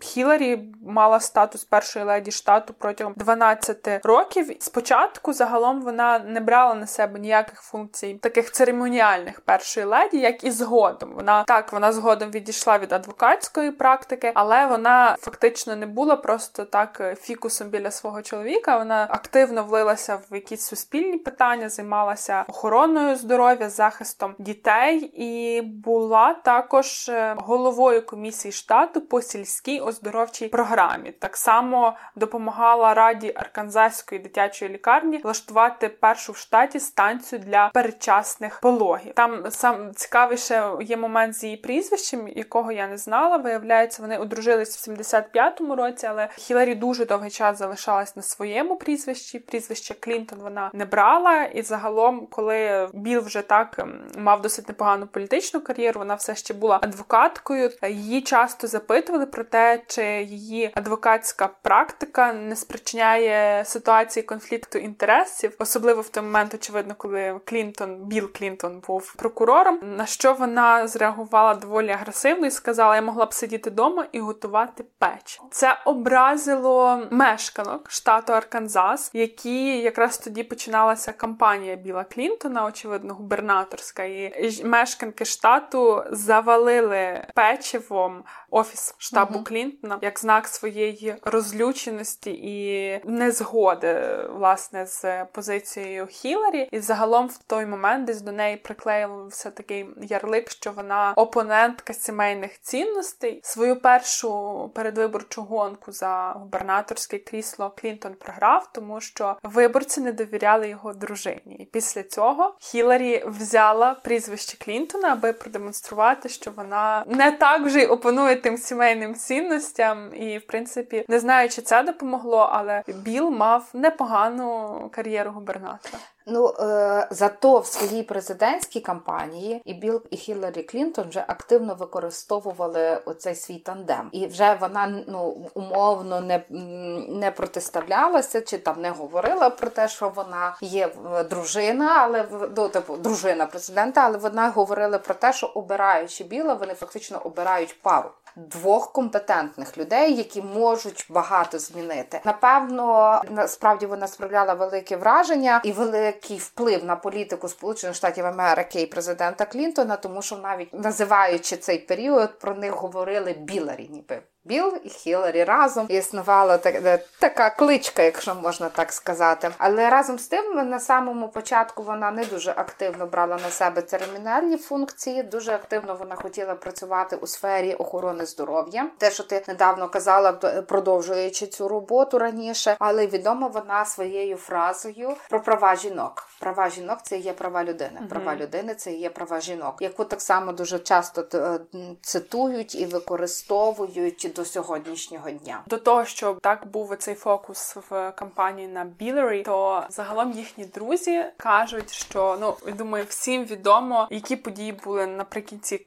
Хіларі мала статус першої леді штату протягом 12 років. Спочатку загалом вона не брала на себе ніяких функцій, таких церемоніальних першої леді, як і згодом. Вона так, вона згодом відійшла від адвокатської практики, але вона фактично не була просто так фікусом біля свого чоловіка. Вона активно активно влилася в якісь суспільні питання, займалася охороною здоров'я, захистом дітей і була також е, головою комісії штату по сільській оздоровчій програмі. Так само допомагала раді Арканзаської дитячої лікарні влаштувати першу в штаті станцію для передчасних пологів. Там сам цікавіше є момент з її прізвищем, якого я не знала. Виявляється, вони одружились в 75-му році, але Хіларі дуже довгий час залишалась на своєму прізвищі. Прізвище Клінтон вона не брала. І загалом, коли Біл вже так ем, мав досить непогану політичну кар'єру, вона все ще була адвокаткою. Її часто запитували про те, чи її адвокатська практика не спричиняє ситуації конфлікту інтересів, особливо в той момент, очевидно, коли Клінтон, Біл Клінтон був прокурором. На що вона зреагувала доволі агресивно і сказала: Я могла б сидіти вдома і готувати печ. Це образило мешканок штату Арканзас, які якраз тоді починалася кампанія Біла Клінтона, очевидно, губернаторська, і мешканки штату завалили печивом офіс штабу uh Клінтона як знак своєї розлюченості і незгоди власне з позицією Хіларі. І загалом в той момент десь до неї приклеївся такий ярлик, що вона опонентка сімейних цінностей. Свою першу передвиборчу гонку за губернаторське крісло Клінтон програв, тому що виборці не довіряли його дружині. І після цього Хіларі взяла прізвище Клінтона, аби продемонструвати, що вона не так вже й опонує тим сімейним цінностям. І, в принципі, не знаю, чи це допомогло, але Біл мав непогану кар'єру губернатора. Ну е, зато в своїй президентській кампанії і Білл і Хіларі Клінтон вже активно використовували оцей свій тандем, і вже вона ну умовно не не протиставлялася чи там не говорила про те, що вона є дружина, але ну, типу дружина президента, але вона говорила про те, що обираючи біла, вони фактично обирають пару двох компетентних людей, які можуть багато змінити. Напевно, насправді вона справляла велике враження і великий вплив на політику Сполучених Штатів Америки і президента Клінтона, тому що навіть називаючи цей період про них говорили біларі, ніби. Біл і Хіларі разом існувала так, е, така кличка, якщо можна так сказати. Але разом з тим, на самому початку вона не дуже активно брала на себе церемоніальні функції. Дуже активно вона хотіла працювати у сфері охорони здоров'я. Те, що ти недавно казала, продовжуючи цю роботу раніше, але відома вона своєю фразою про права жінок. Права жінок це є права людини. Права людини це є права жінок, яку так само дуже часто е, цитують і використовують до сьогоднішнього дня. До того, що так був цей фокус в кампанії на Білері, то загалом їхні друзі кажуть, що ну я думаю, всім відомо, які події були наприкінці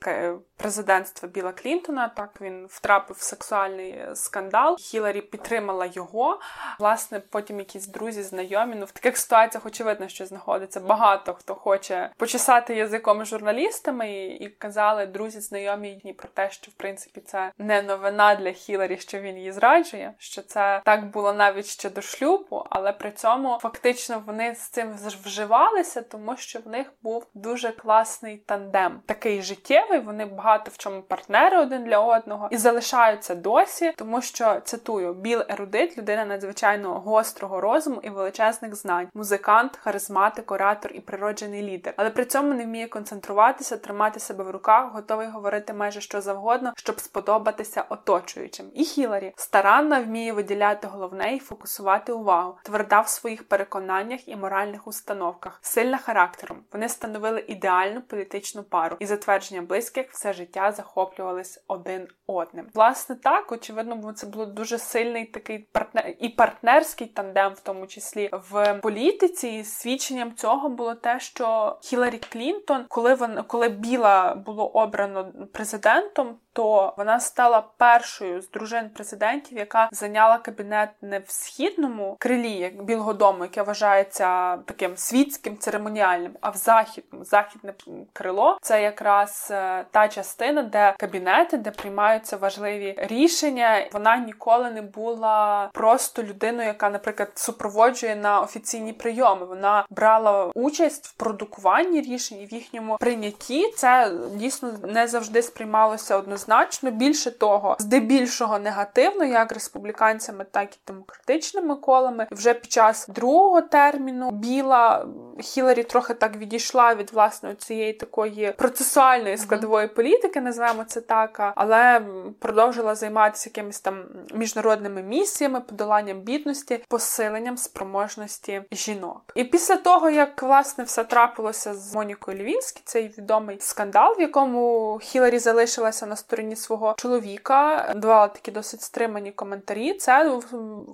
президентства Біла Клінтона. Так він втрапив в сексуальний скандал. Хіларі підтримала його. Власне, потім якісь друзі, знайомі. Ну в таких ситуаціях очевидно, що знаходиться багато хто хоче почесати язиком журналістами і, і казали друзі, знайомі про те, що в принципі це не новина для Хіларі, що він її зраджує. Що це так було навіть ще до шлюбу, але при цьому фактично вони з цим вживалися, тому що в них був дуже класний тандем, такий життєвий. Вони багато в чому партнери один для одного і залишаються досі, тому що цитую Біл ерудит, людина надзвичайно гострого розуму і величезних знань, музикант, харизматик, оратор і природжений лідер, але при цьому не вміє концентруватися, тримати себе в руках, готовий говорити майже що завгодно, щоб сподобатися оточуючим. І Хіларі старанно вміє виділяти головне і фокусувати увагу, тверда в своїх переконаннях і моральних установках, сильна характером. Вони становили ідеальну політичну пару і затвердження близьких все життя захоплювались один одним. Власне, так очевидно, бо це було дуже сильний такий партнер і партнерський тандем, в тому числі в політиці. І Свідченням цього було те, що Хіларі Клінтон, коли вона коли Біла було обрано президентом, то вона стала першою з дружин президентів, яка зайняла кабінет не в східному крилі, як Білого Дому, яке вважається таким світським церемоніальним, а в західному західне крило це якраз е, та частина, де кабінети, де приймаються важливі рішення. Вона ніколи не була просто людиною, яка, наприклад, супроводжує на офіційні прийоми. Вона брала участь в продукуванні рішень і в їхньому прийнятті. Це дійсно не завжди сприймалося однозначно неоднозначно. Більше того, здебільшого негативно, як республіканцями, так і демократичними колами. Вже під час другого терміну біла Хіларі трохи так відійшла від власне цієї такої процесуальної складової політики, називаємо це так, але продовжила займатися якимись там міжнародними місіями, подоланням бідності, посиленням спроможності жінок. І після того, як власне все трапилося з Монікою Лівінські, цей відомий скандал, в якому Хіларі залишилася на стороні свого чоловіка, давала такі досить стримані коментарі. Це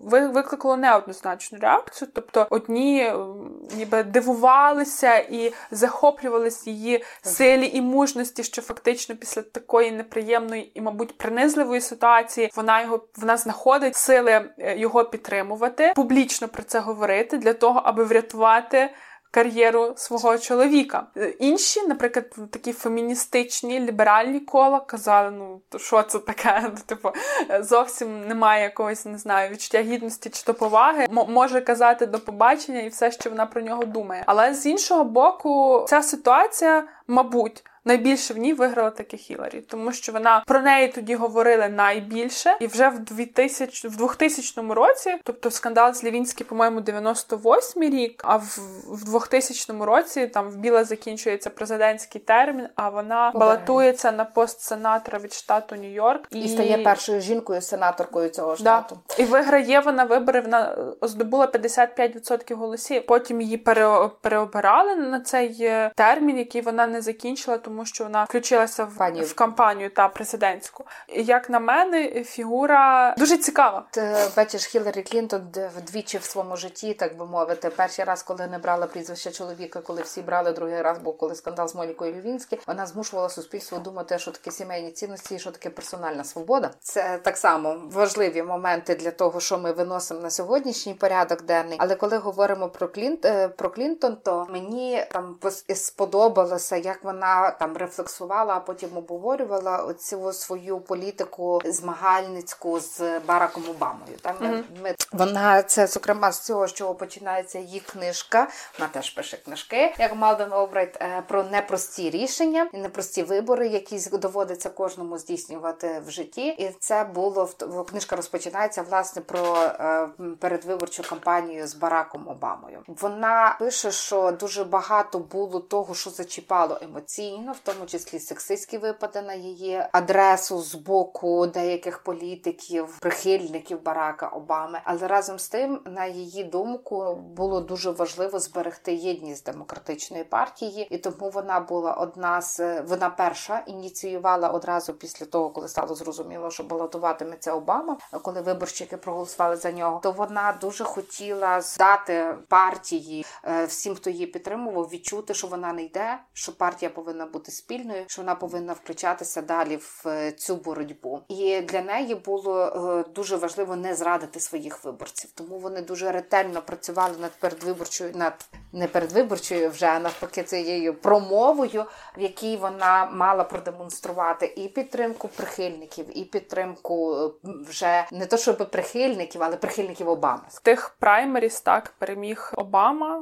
викликало неоднозначну реакцію. Тобто, одні ніби дивувалися і захоплювалися її силі і мужності, що фактично після такої неприємної і, мабуть, принизливої ситуації вона його вона знаходить сили е, його підтримувати, публічно про це говорити для того, аби врятувати кар'єру свого чоловіка. Інші, наприклад, такі феміністичні ліберальні кола казали: ну то що це таке? Ну, типу, зовсім немає якогось, не знаю, відчуття гідності чи то поваги. М- може казати до побачення і все, що вона про нього думає. Але з іншого боку, ця ситуація, мабуть найбільше в ній виграла таки Хіларі, тому що вона про неї тоді говорили найбільше, і вже в 2000, в 2000 році, тобто скандал з Лівінський, по-моєму, 98 рік. А в, в 2000 році там в Біла закінчується президентський термін, а вона балотується на пост сенатора від штату Нью-Йорк і, і стає першою жінкою сенаторкою цього штату. Да. І виграє вона вибори. Вона здобула 55% голосів. Потім її пере, переобирали на цей е, термін, який вона не закінчила. Тому тому що вона включилася в, в кампанію та президентську. Як на мене, фігура дуже цікава. Ти бачиш Хіларі Клінтон вдвічі в своєму житті, так би мовити. Перший раз, коли не брала прізвище чоловіка, коли всі брали другий раз, був коли скандал з Монікою Львінські, вона змушувала суспільство думати, що таке сімейні цінності, і що таке персональна свобода. Це так само важливі моменти для того, що ми виносимо на сьогоднішній порядок денний. Але коли говоримо про Клінт е, про Клінтон, то мені там сподобалося, як вона там рефлексувала, а потім обговорювала оцю свою політику змагальницьку з Бараком Обамою. Там mm-hmm. ми вона це зокрема з цього, з чого починається її книжка. Вона теж пише книжки, як Малден Обрайт, е, про непрості рішення і непрості вибори, які доводиться кожному здійснювати в житті. І це було в книжка розпочинається власне про е, передвиборчу кампанію з Бараком Обамою. Вона пише, що дуже багато було того, що зачіпало емоційно в тому числі сексистські випади на її адресу з боку деяких політиків, прихильників Барака Обами. Але разом з тим, на її думку, було дуже важливо зберегти єдність демократичної партії, і тому вона була одна з вона перша ініціювала одразу після того, коли стало зрозуміло, що балотуватиметься Обама, коли виборщики проголосували за нього. То вона дуже хотіла здати партії е, всім, хто її підтримував, відчути, що вона не йде, що партія повинна бути спільною, що вона повинна включатися далі в е, цю боротьбу. І для неї було е, дуже важливо не зрадити своїх виборців. Тому вони дуже ретельно працювали над передвиборчою, над не передвиборчою, вже а навпаки, цією промовою, в якій вона мала продемонструвати і підтримку прихильників, і підтримку е, вже не то, щоб прихильників, але прихильників Обами. В тих праймеріс так переміг Обама.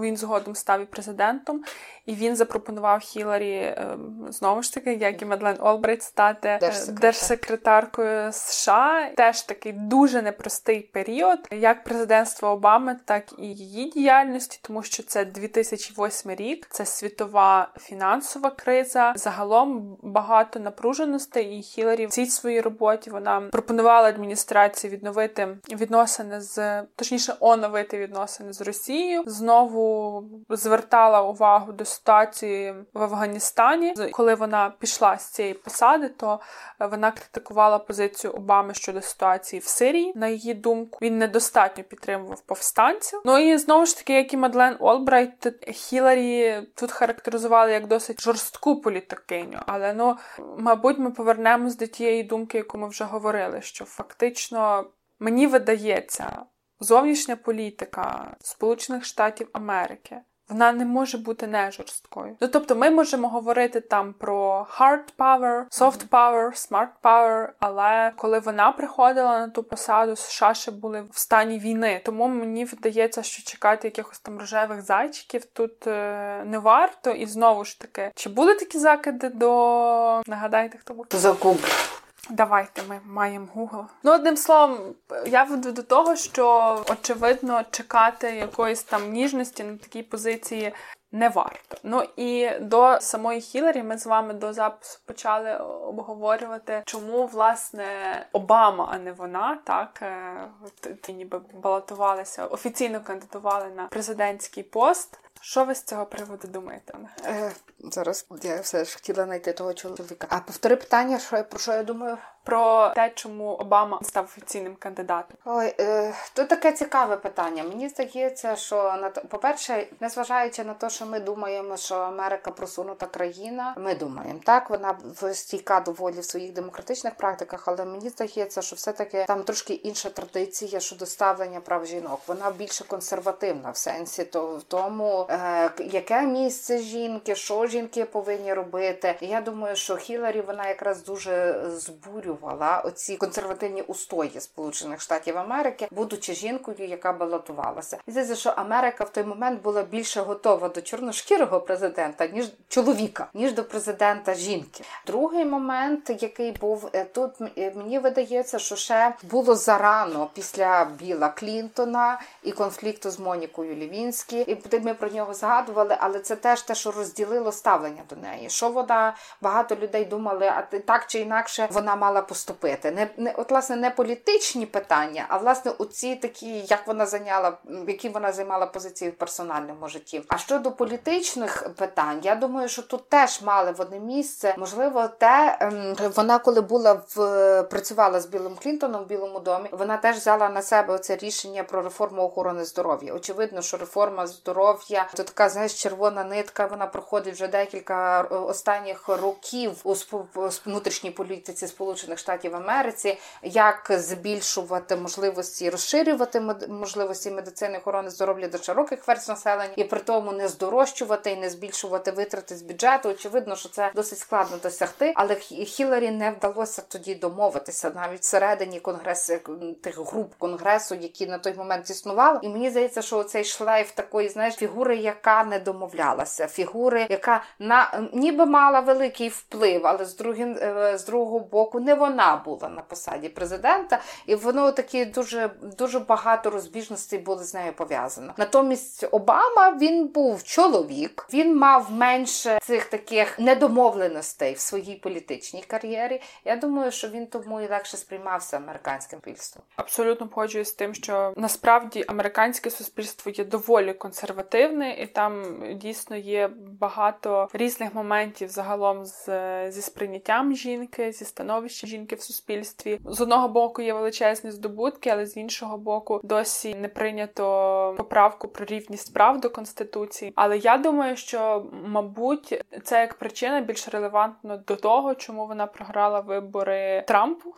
Він згодом став і президентом, і він запропонував Хіларі Ем, знову ж таки, як і Мадлен Олбрайт, стати е, Держсекретар. держсекретаркою США. Теж такий дуже непростий період, як президентство Обами, так і її діяльності, тому що це 2008 рік, це світова фінансова криза. Загалом багато напруженостей. І Хіларі в цій своїй роботі вона пропонувала адміністрації відновити відносини з точніше оновити відносини з Росією. Знову звертала увагу до ситуації в Афганістані. Афганістані. Коли вона пішла з цієї посади, то е, вона критикувала позицію Обами щодо ситуації в Сирії. На її думку, він недостатньо підтримував повстанців. Ну і знову ж таки, як і Мадлен Олбрайт, Хіларі тут характеризували як досить жорстку політикиню. Але ну, мабуть, ми повернемось до тієї думки, яку ми вже говорили, що фактично мені видається. Зовнішня політика Сполучених Штатів Америки вона не може бути не жорсткою. Ну тобто, ми можемо говорити там про hard power, soft power, smart power, але коли вона приходила на ту посаду, США ще були в стані війни. Тому мені вдається, що чекати якихось там рожевих зайчиків тут е, не варто. І знову ж таки, чи були такі закиди до нагадайте, хто був за Google. Давайте ми маємо Google. Ну, одним словом, я веду до того, що очевидно чекати якоїсь там ніжності на такій позиції не варто. Ну і до самої Хіларі ми з вами до запису почали обговорювати, чому власне Обама, а не вона, так ті ніби балотувалися, офіційно кандидували на президентський пост. Що ви з цього приводу думаєте? Е, Зараз я все ж хотіла знайти того чоловіка. А повтори питання, що про що я думаю? Про те, чому Обама став офіційним кандидатом. Ой, е, то таке цікаве питання. Мені здається, що на по-перше, незважаючи на те, що ми думаємо, що Америка просунута країна, ми думаємо так. Вона стійка доволі в своїх демократичних практиках, але мені здається, що все-таки там трошки інша традиція щодо ставлення прав жінок. Вона більше консервативна в сенсі то в тому, е, яке місце жінки, що жінки повинні робити. Я думаю, що Хіларі вона якраз дуже збурювала оці консервативні устої Сполучених Штатів Америки, будучи жінкою, яка балотувалася. Здається, що Америка в той момент була більше готова до чорношкірого президента, ніж чоловіка, ніж до президента жінки. Другий момент, який був е, тут, е, мені видається, що ще було зарано після Біла Клінтона і конфлікту з Монікою Лівінські. І ми про нього згадували, але це теж те, що розділило ставлення до неї. Що вона багато людей думали, а так чи інакше вона мала поступити. Не не от власне не політичні питання, а власне оці такі, як вона зайняла, які вона займала позиції в персональному житті. А щодо політичних питань, я думаю, що тут теж мали в одне місце. Можливо, те ем, вона, коли була в працювала з Білим Клінтоном в Білому домі, вона теж взяла на себе це рішення про реформу охорони здоров'я. Очевидно, що реформа здоров'я то така знаєш, червона нитка. Вона проходить вже декілька останніх років у внутрішній політиці Сполучених Штатів Америці, як збільшувати можливості, розширювати можливості медицини охорони здоров'я до широких верств населення, і при тому не здорожчувати і не збільшувати витрати з бюджету. Очевидно, що це досить складно досягти, але Хіларі не вдалося тоді домовитися навіть всередині конгресу тих груп конгресу, які на той момент існували. І мені здається, що цей шлейф такої, знаєш, фігури, яка не домовлялася, фігури, яка на ніби мала великий вплив, але з другим е, з другого боку не вона була на посаді президента, і воно такі дуже дуже багато розбіжностей були з нею пов'язано. Натомість Обама він був чоловік, він мав менше цих таких недомовленостей в своїй політичній кар'єрі. Я думаю, що він тому і легше сприймався американським суспільством. Абсолютно погоджуюсь з тим, що насправді американське суспільство є доволі консервативне, і там дійсно є багато різних моментів загалом з зі сприйняттям жінки, зі становищем жінки в суспільстві. З одного боку є величезні здобутки, але з іншого боку, досі не прийнято поправку про рівність прав до конституції. Але я думаю, що мабуть це як причина більш релевантна до того, чому вона програла вибори Трампу.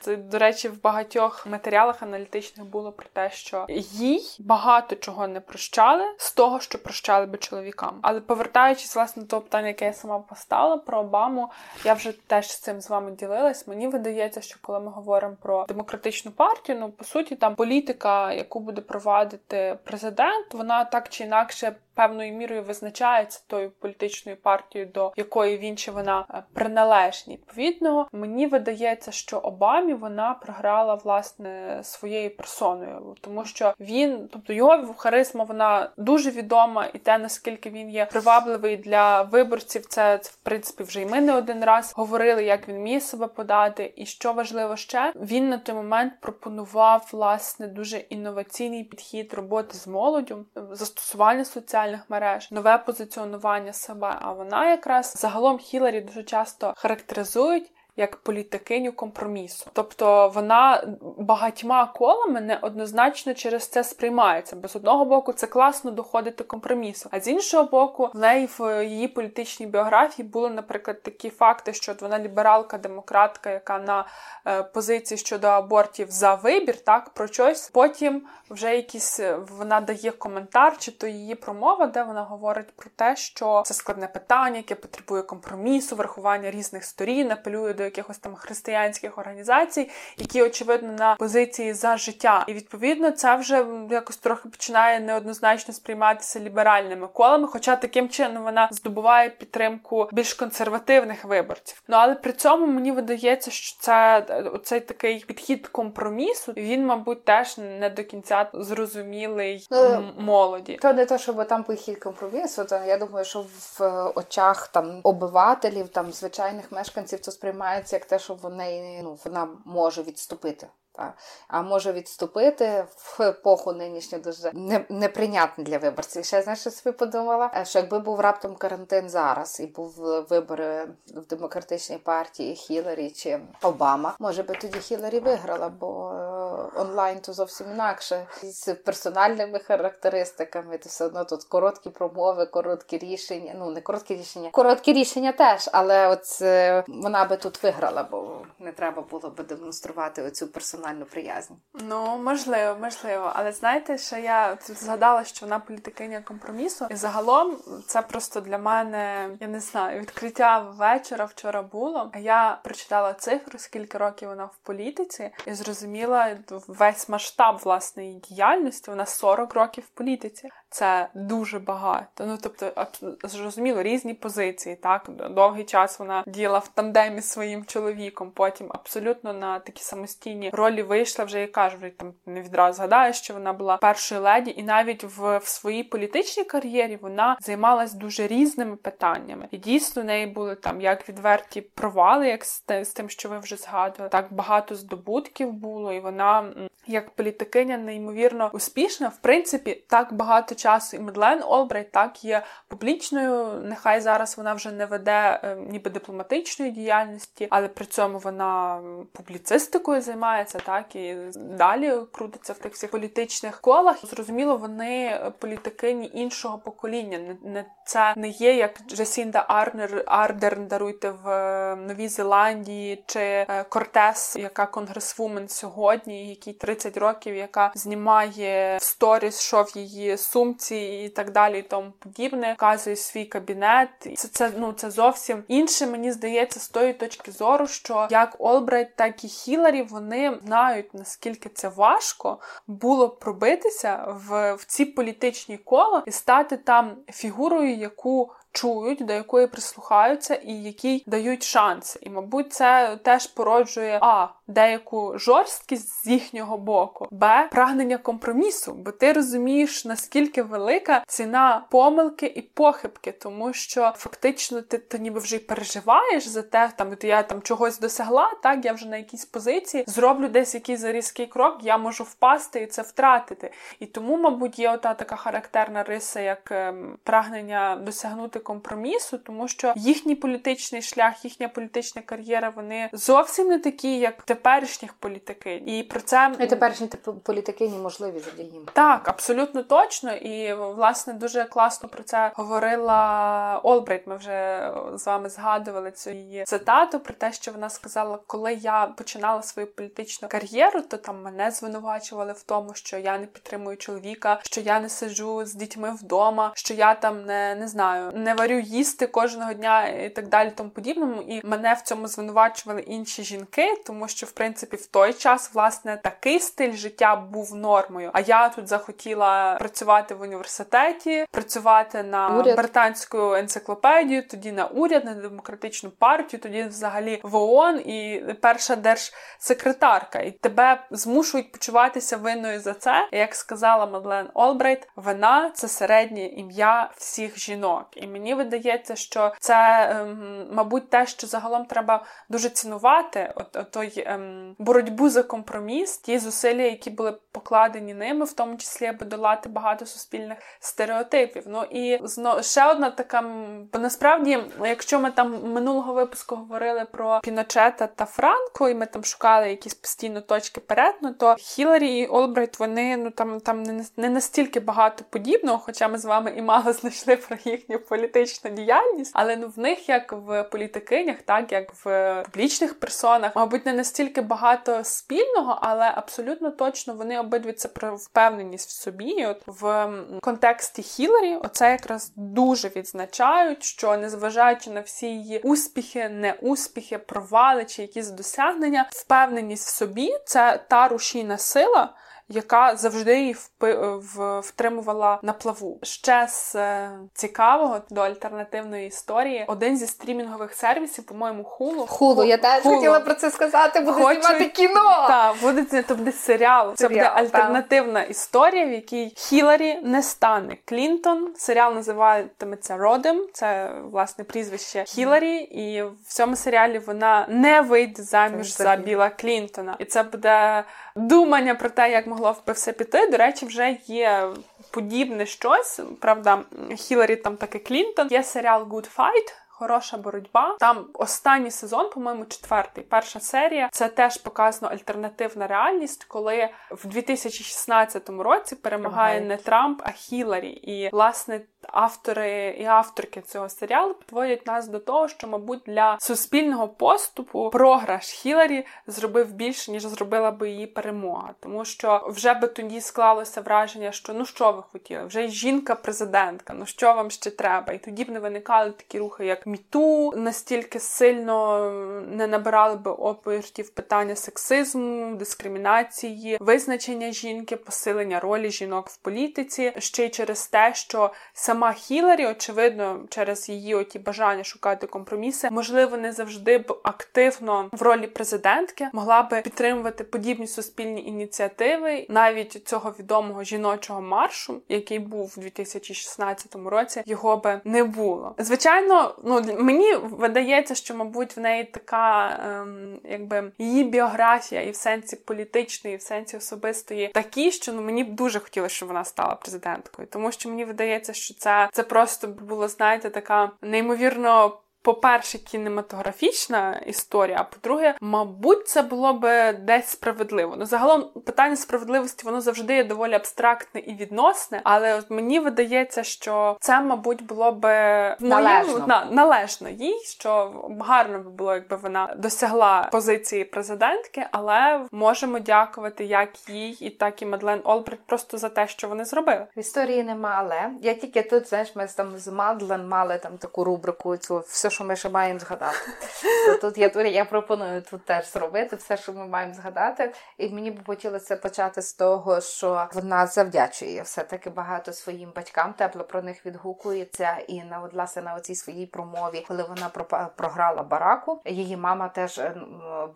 Це до речі, в багатьох матеріалах аналітичних було про те, що їй багато чого не прощали того, що прощали би чоловікам. Але повертаючись власне до того питання, яке я сама постала про Обаму, я вже теж з цим з вами ділилась. Мені видається, що коли ми говоримо про демократичну партію, ну по суті, там політика, яку буде провадити президент, вона так чи інакше певною мірою визначається тою політичною партією, до якої він чи вона е, приналежні. Відповідно, мені видається, що Обамі вона програла власне своєю персоною, тому що він, тобто його харизма, вона дуже відома, і те наскільки він є привабливий для виборців, це, це в принципі вже й ми не один раз говорили, як він міг себе подати. І що важливо ще, він на той момент пропонував власне дуже інноваційний підхід роботи з молоддю, застосування соціальних соціальних мереж, нове позиціонування себе. А вона якраз загалом Хіларі дуже часто характеризують як політикиню компромісу. Тобто вона багатьма колами неоднозначно через це сприймається. Бо з одного боку це класно доходити компромісу, а з іншого боку, в неї в її політичній біографії були, наприклад, такі факти, що вона лібералка, демократка, яка на е, позиції щодо абортів за вибір, так про щось. Потім вже якісь е, вона дає коментар, чи то її промова, де вона говорить про те, що це складне питання, яке потребує компромісу, врахування різних сторін, апелює до якихось там християнських організацій, які очевидно на позиції за життя. І відповідно це вже якось трохи починає неоднозначно сприйматися ліберальними колами. Хоча таким чином вона здобуває підтримку більш консервативних виборців. Ну але при цьому мені видається, що це цей такий підхід компромісу. Він, мабуть, теж не до кінця зрозумілий ну, молоді. То не то, щоб там підхід компромісу. То я думаю, що в очах там обивателів, там звичайних мешканців, це сприймається як те, що вони ну вона може відступити. Та. А може відступити в епоху нинішню дуже неприйнятно для виборців. Ще знаєш, собі подумала? Е, що якби був раптом карантин зараз і був вибори в демократичній партії Хіларі чи Обама, може би тоді Хіларі виграла, бо е, онлайн то зовсім інакше з персональними характеристиками. То все одно тут короткі промови, короткі рішення. Ну не короткі рішення, короткі рішення теж, але от е, вона би тут виграла, бо не треба було би демонструвати оцю персональну персональну приязнь. Ну можливо, можливо. Але знаєте, що я згадала, що вона політикиня компромісу, і загалом це просто для мене, я не знаю, відкриття вечора вчора було. Я прочитала цифру, скільки років вона в політиці, і зрозуміла весь масштаб власної діяльності. Вона 40 років в політиці. Це дуже багато. Ну тобто, зрозуміло, різні позиції. Так довгий час вона діяла в тандемі з своїм чоловіком. Потім абсолютно на такі самостійні ролі вийшла вже і кажу, вже там не відразу згадаю, що вона була першою леді, і навіть в, в своїй політичній кар'єрі вона займалась дуже різними питаннями. І дійсно в неї були там як відверті провали, як з, з тим, що ви вже згадували, так багато здобутків було, і вона як політикиня неймовірно успішна. В принципі, так багато часу і Мадлен Олбрайт так є публічною. Нехай зараз вона вже не веде е, ніби дипломатичної діяльності, але при цьому вона публіцистикою займається, так і далі крутиться в тих всіх політичних колах. Зрозуміло, вони політикині іншого покоління. Не, це не є як Джесінда Арнер Ардерн даруйте в е, Новій Зеландії чи е, Кортес, яка конгресвумен сьогодні, який 30 років, яка знімає в сторіс, що в її сумці і так далі, і тому подібне, вказує свій кабінет. Це це ну це зовсім інше. Мені здається, з тої точки зору, що як Олбрайт, так і Хіларі вони знають наскільки це важко було пробитися в, в ці політичні кола і стати там фігурою, яку чують, до якої прислухаються, і якій дають шанси. І, мабуть, це теж породжує а деяку жорсткість з їхнього боку, б прагнення компромісу, бо ти розумієш, наскільки велика ціна помилки і похибки, тому що фактично ти, ти ніби вже й переживаєш за те, там я там чогось досягла, так я вже на якійсь позиції зроблю десь якийсь зарізкий крок, я можу впасти і це втратити. І тому, мабуть, є ота така характерна риса, як ем, прагнення досягнути компромісу, тому що їхній політичний шлях, їхня політична кар'єра, вони зовсім не такі, як теперішніх політикинь. І про це і теперішні політикині можливі їм. Так, абсолютно точно. І власне дуже класно про це говорила Олбрейт. Ми вже з вами згадували цю її цитату про те, що вона сказала, коли я починала свою політичну кар'єру, то там мене звинувачували в тому, що я не підтримую чоловіка, що я не сиджу з дітьми вдома, що я там не, не знаю, не варю їсти кожного дня і так далі, тому подібному. І мене в цьому звинувачували інші жінки, тому що в принципі в той час власне такий стиль життя був нормою. А я тут захотіла працювати в університеті, працювати на уряд. британську енциклопедію, тоді на уряд, на демократичну партію, тоді взагалі в ООН і перша держсекретарка. І тебе змушують почуватися винною за це. І, Як сказала Мадлен Олбрайт, вина це середнє ім'я всіх жінок. І мені видається, що це, ем, мабуть, те, що загалом треба дуже цінувати, от той ем, боротьбу за компроміс, ті зусилля, які були покладені ними, в тому числі аби долати багато суспільних стереотипів. Ну і зно ще одна така, бо насправді, якщо ми там минулого випуску говорили про Піночета та Франко, і ми там шукали якісь постійно точки перетину, то Хіларі і Олбрайт вони ну там там не настільки багато подібного, хоча ми з вами і мало знайшли про їхню політичну діяльність, але ну в них як в політикинях, так як в публічних персонах, мабуть, не настільки багато спільного, але абсолютно точно вони обидві це про впевненість в собі. І От в контексті Хіларі, оце якраз дуже відзначають, що незважаючи на всі її успіхи, неуспіхи, провали чи якісь досягнення, впевненість в собі це та рушійна сила яка завжди її втримувала на плаву. Ще з е, цікавого до альтернативної історії один зі стрімінгових сервісів, по-моєму, хулу. Хулу, я теж хотіла про це сказати, буде Хочу... знімати кіно. Так, буде це буде серіал. Це буде альтернативна історія, в якій Хіларі не стане Клінтон. Серіал називатиметься Родем. Це власне прізвище Хіларі, і в цьому серіалі вона не вийде заміж за Біла Клінтона. І це буде думання про те, як могло би все піти. До речі, вже є подібне щось. Правда, Хіларі там таки Клінтон. Є серіал Good Fight. Хороша боротьба. Там останній сезон, по-моєму, четвертий. Перша серія це теж показано альтернативна реальність, коли в 2016 році перемагає не Трамп, а Хіларі. І власне автори і авторки цього серіалу підводять нас до того, що, мабуть, для суспільного поступу програш Хіларі зробив більше, ніж зробила би її перемога. Тому що вже би тоді склалося враження, що ну що ви хотіли? Вже жінка-президентка, ну що вам ще треба? І тоді б не виникали такі рухи, як Міту, настільки сильно не набирали би обертів питання сексизму, дискримінації, визначення жінки, посилення ролі жінок в політиці, ще й через те, що сама Хіларі, очевидно, через її оті бажання шукати компроміси, можливо, не завжди б активно в ролі президентки могла би підтримувати подібні суспільні ініціативи, навіть цього відомого жіночого маршу, який був у 2016 році, його би не було. Звичайно, ну мені видається, що, мабуть, в неї така, ем, якби її біографія і в сенсі політичної, і в сенсі особистої такі, що ну мені б дуже хотілося, щоб вона стала президенткою, тому що мені видається, що це це просто було, знаєте, така неймовірно по-перше, кінематографічна історія, а по-друге, мабуть, це було би десь справедливо. Ну, загалом питання справедливості воно завжди є доволі абстрактне і відносне, але от мені видається, що це, мабуть, було би належно. На, належно їй, що гарно би було, якби вона досягла позиції президентки, але можемо дякувати як їй, і так і Мадлен Олбрит просто за те, що вони зробили. В історії нема, але я тільки тут знаєш, ми там з Мадлен мали там таку рубрику цю все що ми ще маємо згадати. Тут я я пропоную тут теж зробити все, що ми маємо згадати. І мені б хотілося почати з того, що вона завдячує все-таки багато своїм батькам, тепло про них відгукується. І на власне на оцій своїй промові, коли вона програла бараку, її мама теж е,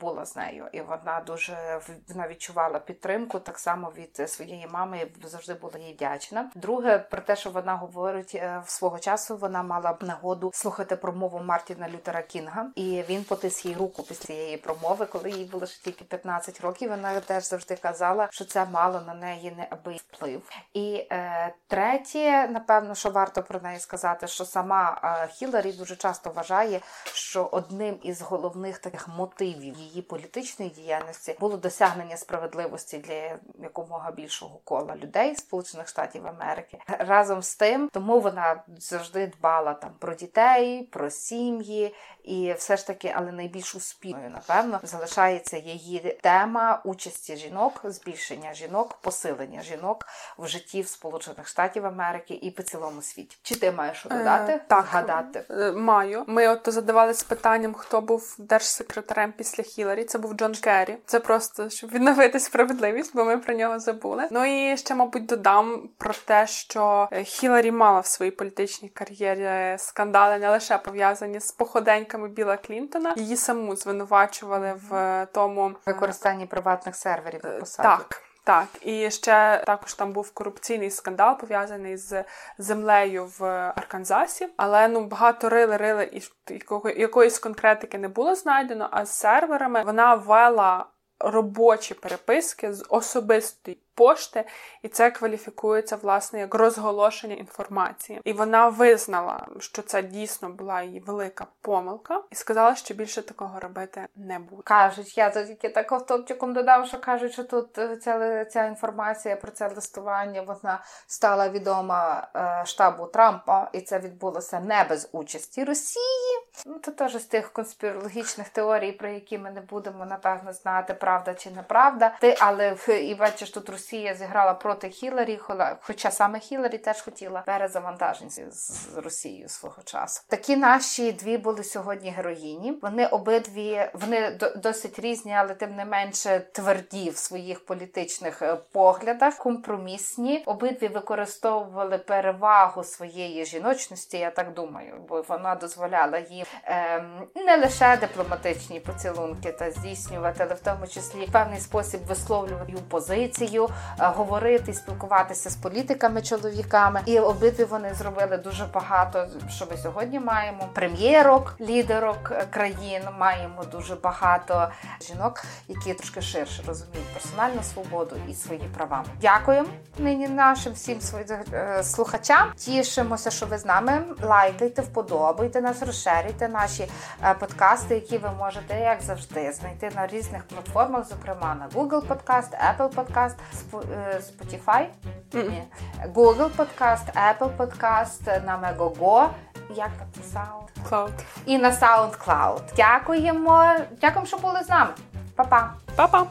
була з нею, і вона дуже вона відчувала підтримку так само від своєї мами. Завжди була їй вдячна. Друге, про те, що вона говорить е, в свого часу, вона мала нагоду слухати промову Мартіна Лютера Кінга, і він потис їй руку після цієї промови, коли їй було ще тільки 15 років. Вона теж завжди казала, що це мало на неї неабий вплив. І е, третє, напевно, що варто про неї сказати, що сама е, Хіларі дуже часто вважає, що одним із головних таких мотивів її політичної діяльності було досягнення справедливості для якомога більшого кола людей Сполучених Штатів Америки. Разом з тим, тому вона завжди дбала там про дітей, про сім'ї, і все ж таки, але найбільш успішною, напевно, залишається її тема участі жінок, збільшення жінок, посилення жінок в житті в Сполучених Штатів Америки і по цілому світі. Чи ти маєш що додати? Е, так, Згадати? Е, маю. Ми от задавалися питанням, хто був держсекретарем після Хіларі. Це був Джон Керрі. Це просто щоб відновити справедливість, бо ми про нього забули. Ну і ще, мабуть, додам про те, що Хіларі мала в своїй політичній кар'єрі скандали не лише пов'язані з походеньками Біла Клінтона. Її саму звинувачували в тому використанні приватних серверів. Посаді. Так. Так, і ще також там був корупційний скандал пов'язаний з землею в Арканзасі, але ну багато рили, рили і якоїсь конкретики не було знайдено. А з серверами вона ввела робочі переписки з особистої пошти, і це кваліфікується власне як розголошення інформації. І вона визнала, що це дійсно була її велика помилка, і сказала, що більше такого робити не буде. Кажуть, я тільки так автопчиком додав, що кажуть, що тут е, ця ця інформація про це листування вона стала відома е, штабу Трампа, і це відбулося не без участі Росії. Ну, Це теж з тих конспірологічних теорій, про які ми не будемо напевно знати, правда чи неправда. Ти, але і бачиш, тут Росія Росія зіграла проти Хіларі, хоча саме Хіларі теж хотіла перезавантаження з Росією свого часу. Такі наші дві були сьогодні героїні. Вони обидві вони досить різні, але тим не менше тверді в своїх політичних е, поглядах, компромісні. Обидві використовували перевагу своєї жіночності. Я так думаю, бо вона дозволяла їм ем, не лише дипломатичні поцілунки та здійснювати, але в тому числі в певний спосіб висловлювати позицію, говорити, спілкуватися з політиками, чоловіками. І обидві вони зробили дуже багато. Що ми сьогодні маємо прем'єрок, лідерок е, країн. Маємо дуже багато жінок, які трошки ширше розуміють персональну свободу і свої права. Дякую нині нашим всім своїм е, слухачам. Тішимося, що ви з нами лайкайте, вподобайте нас, розширюйте наші подкасти, які ви можете, як завжди, знайти на різних платформах, зокрема на Google Podcast, Apple Podcast, Е, Spotify, Ні. Google Podcast, Apple Podcast, на Megogo. Як там це SoundCloud. І на SoundCloud. Дякуємо. Дякуємо, що були з нами. Па-па. Па-па.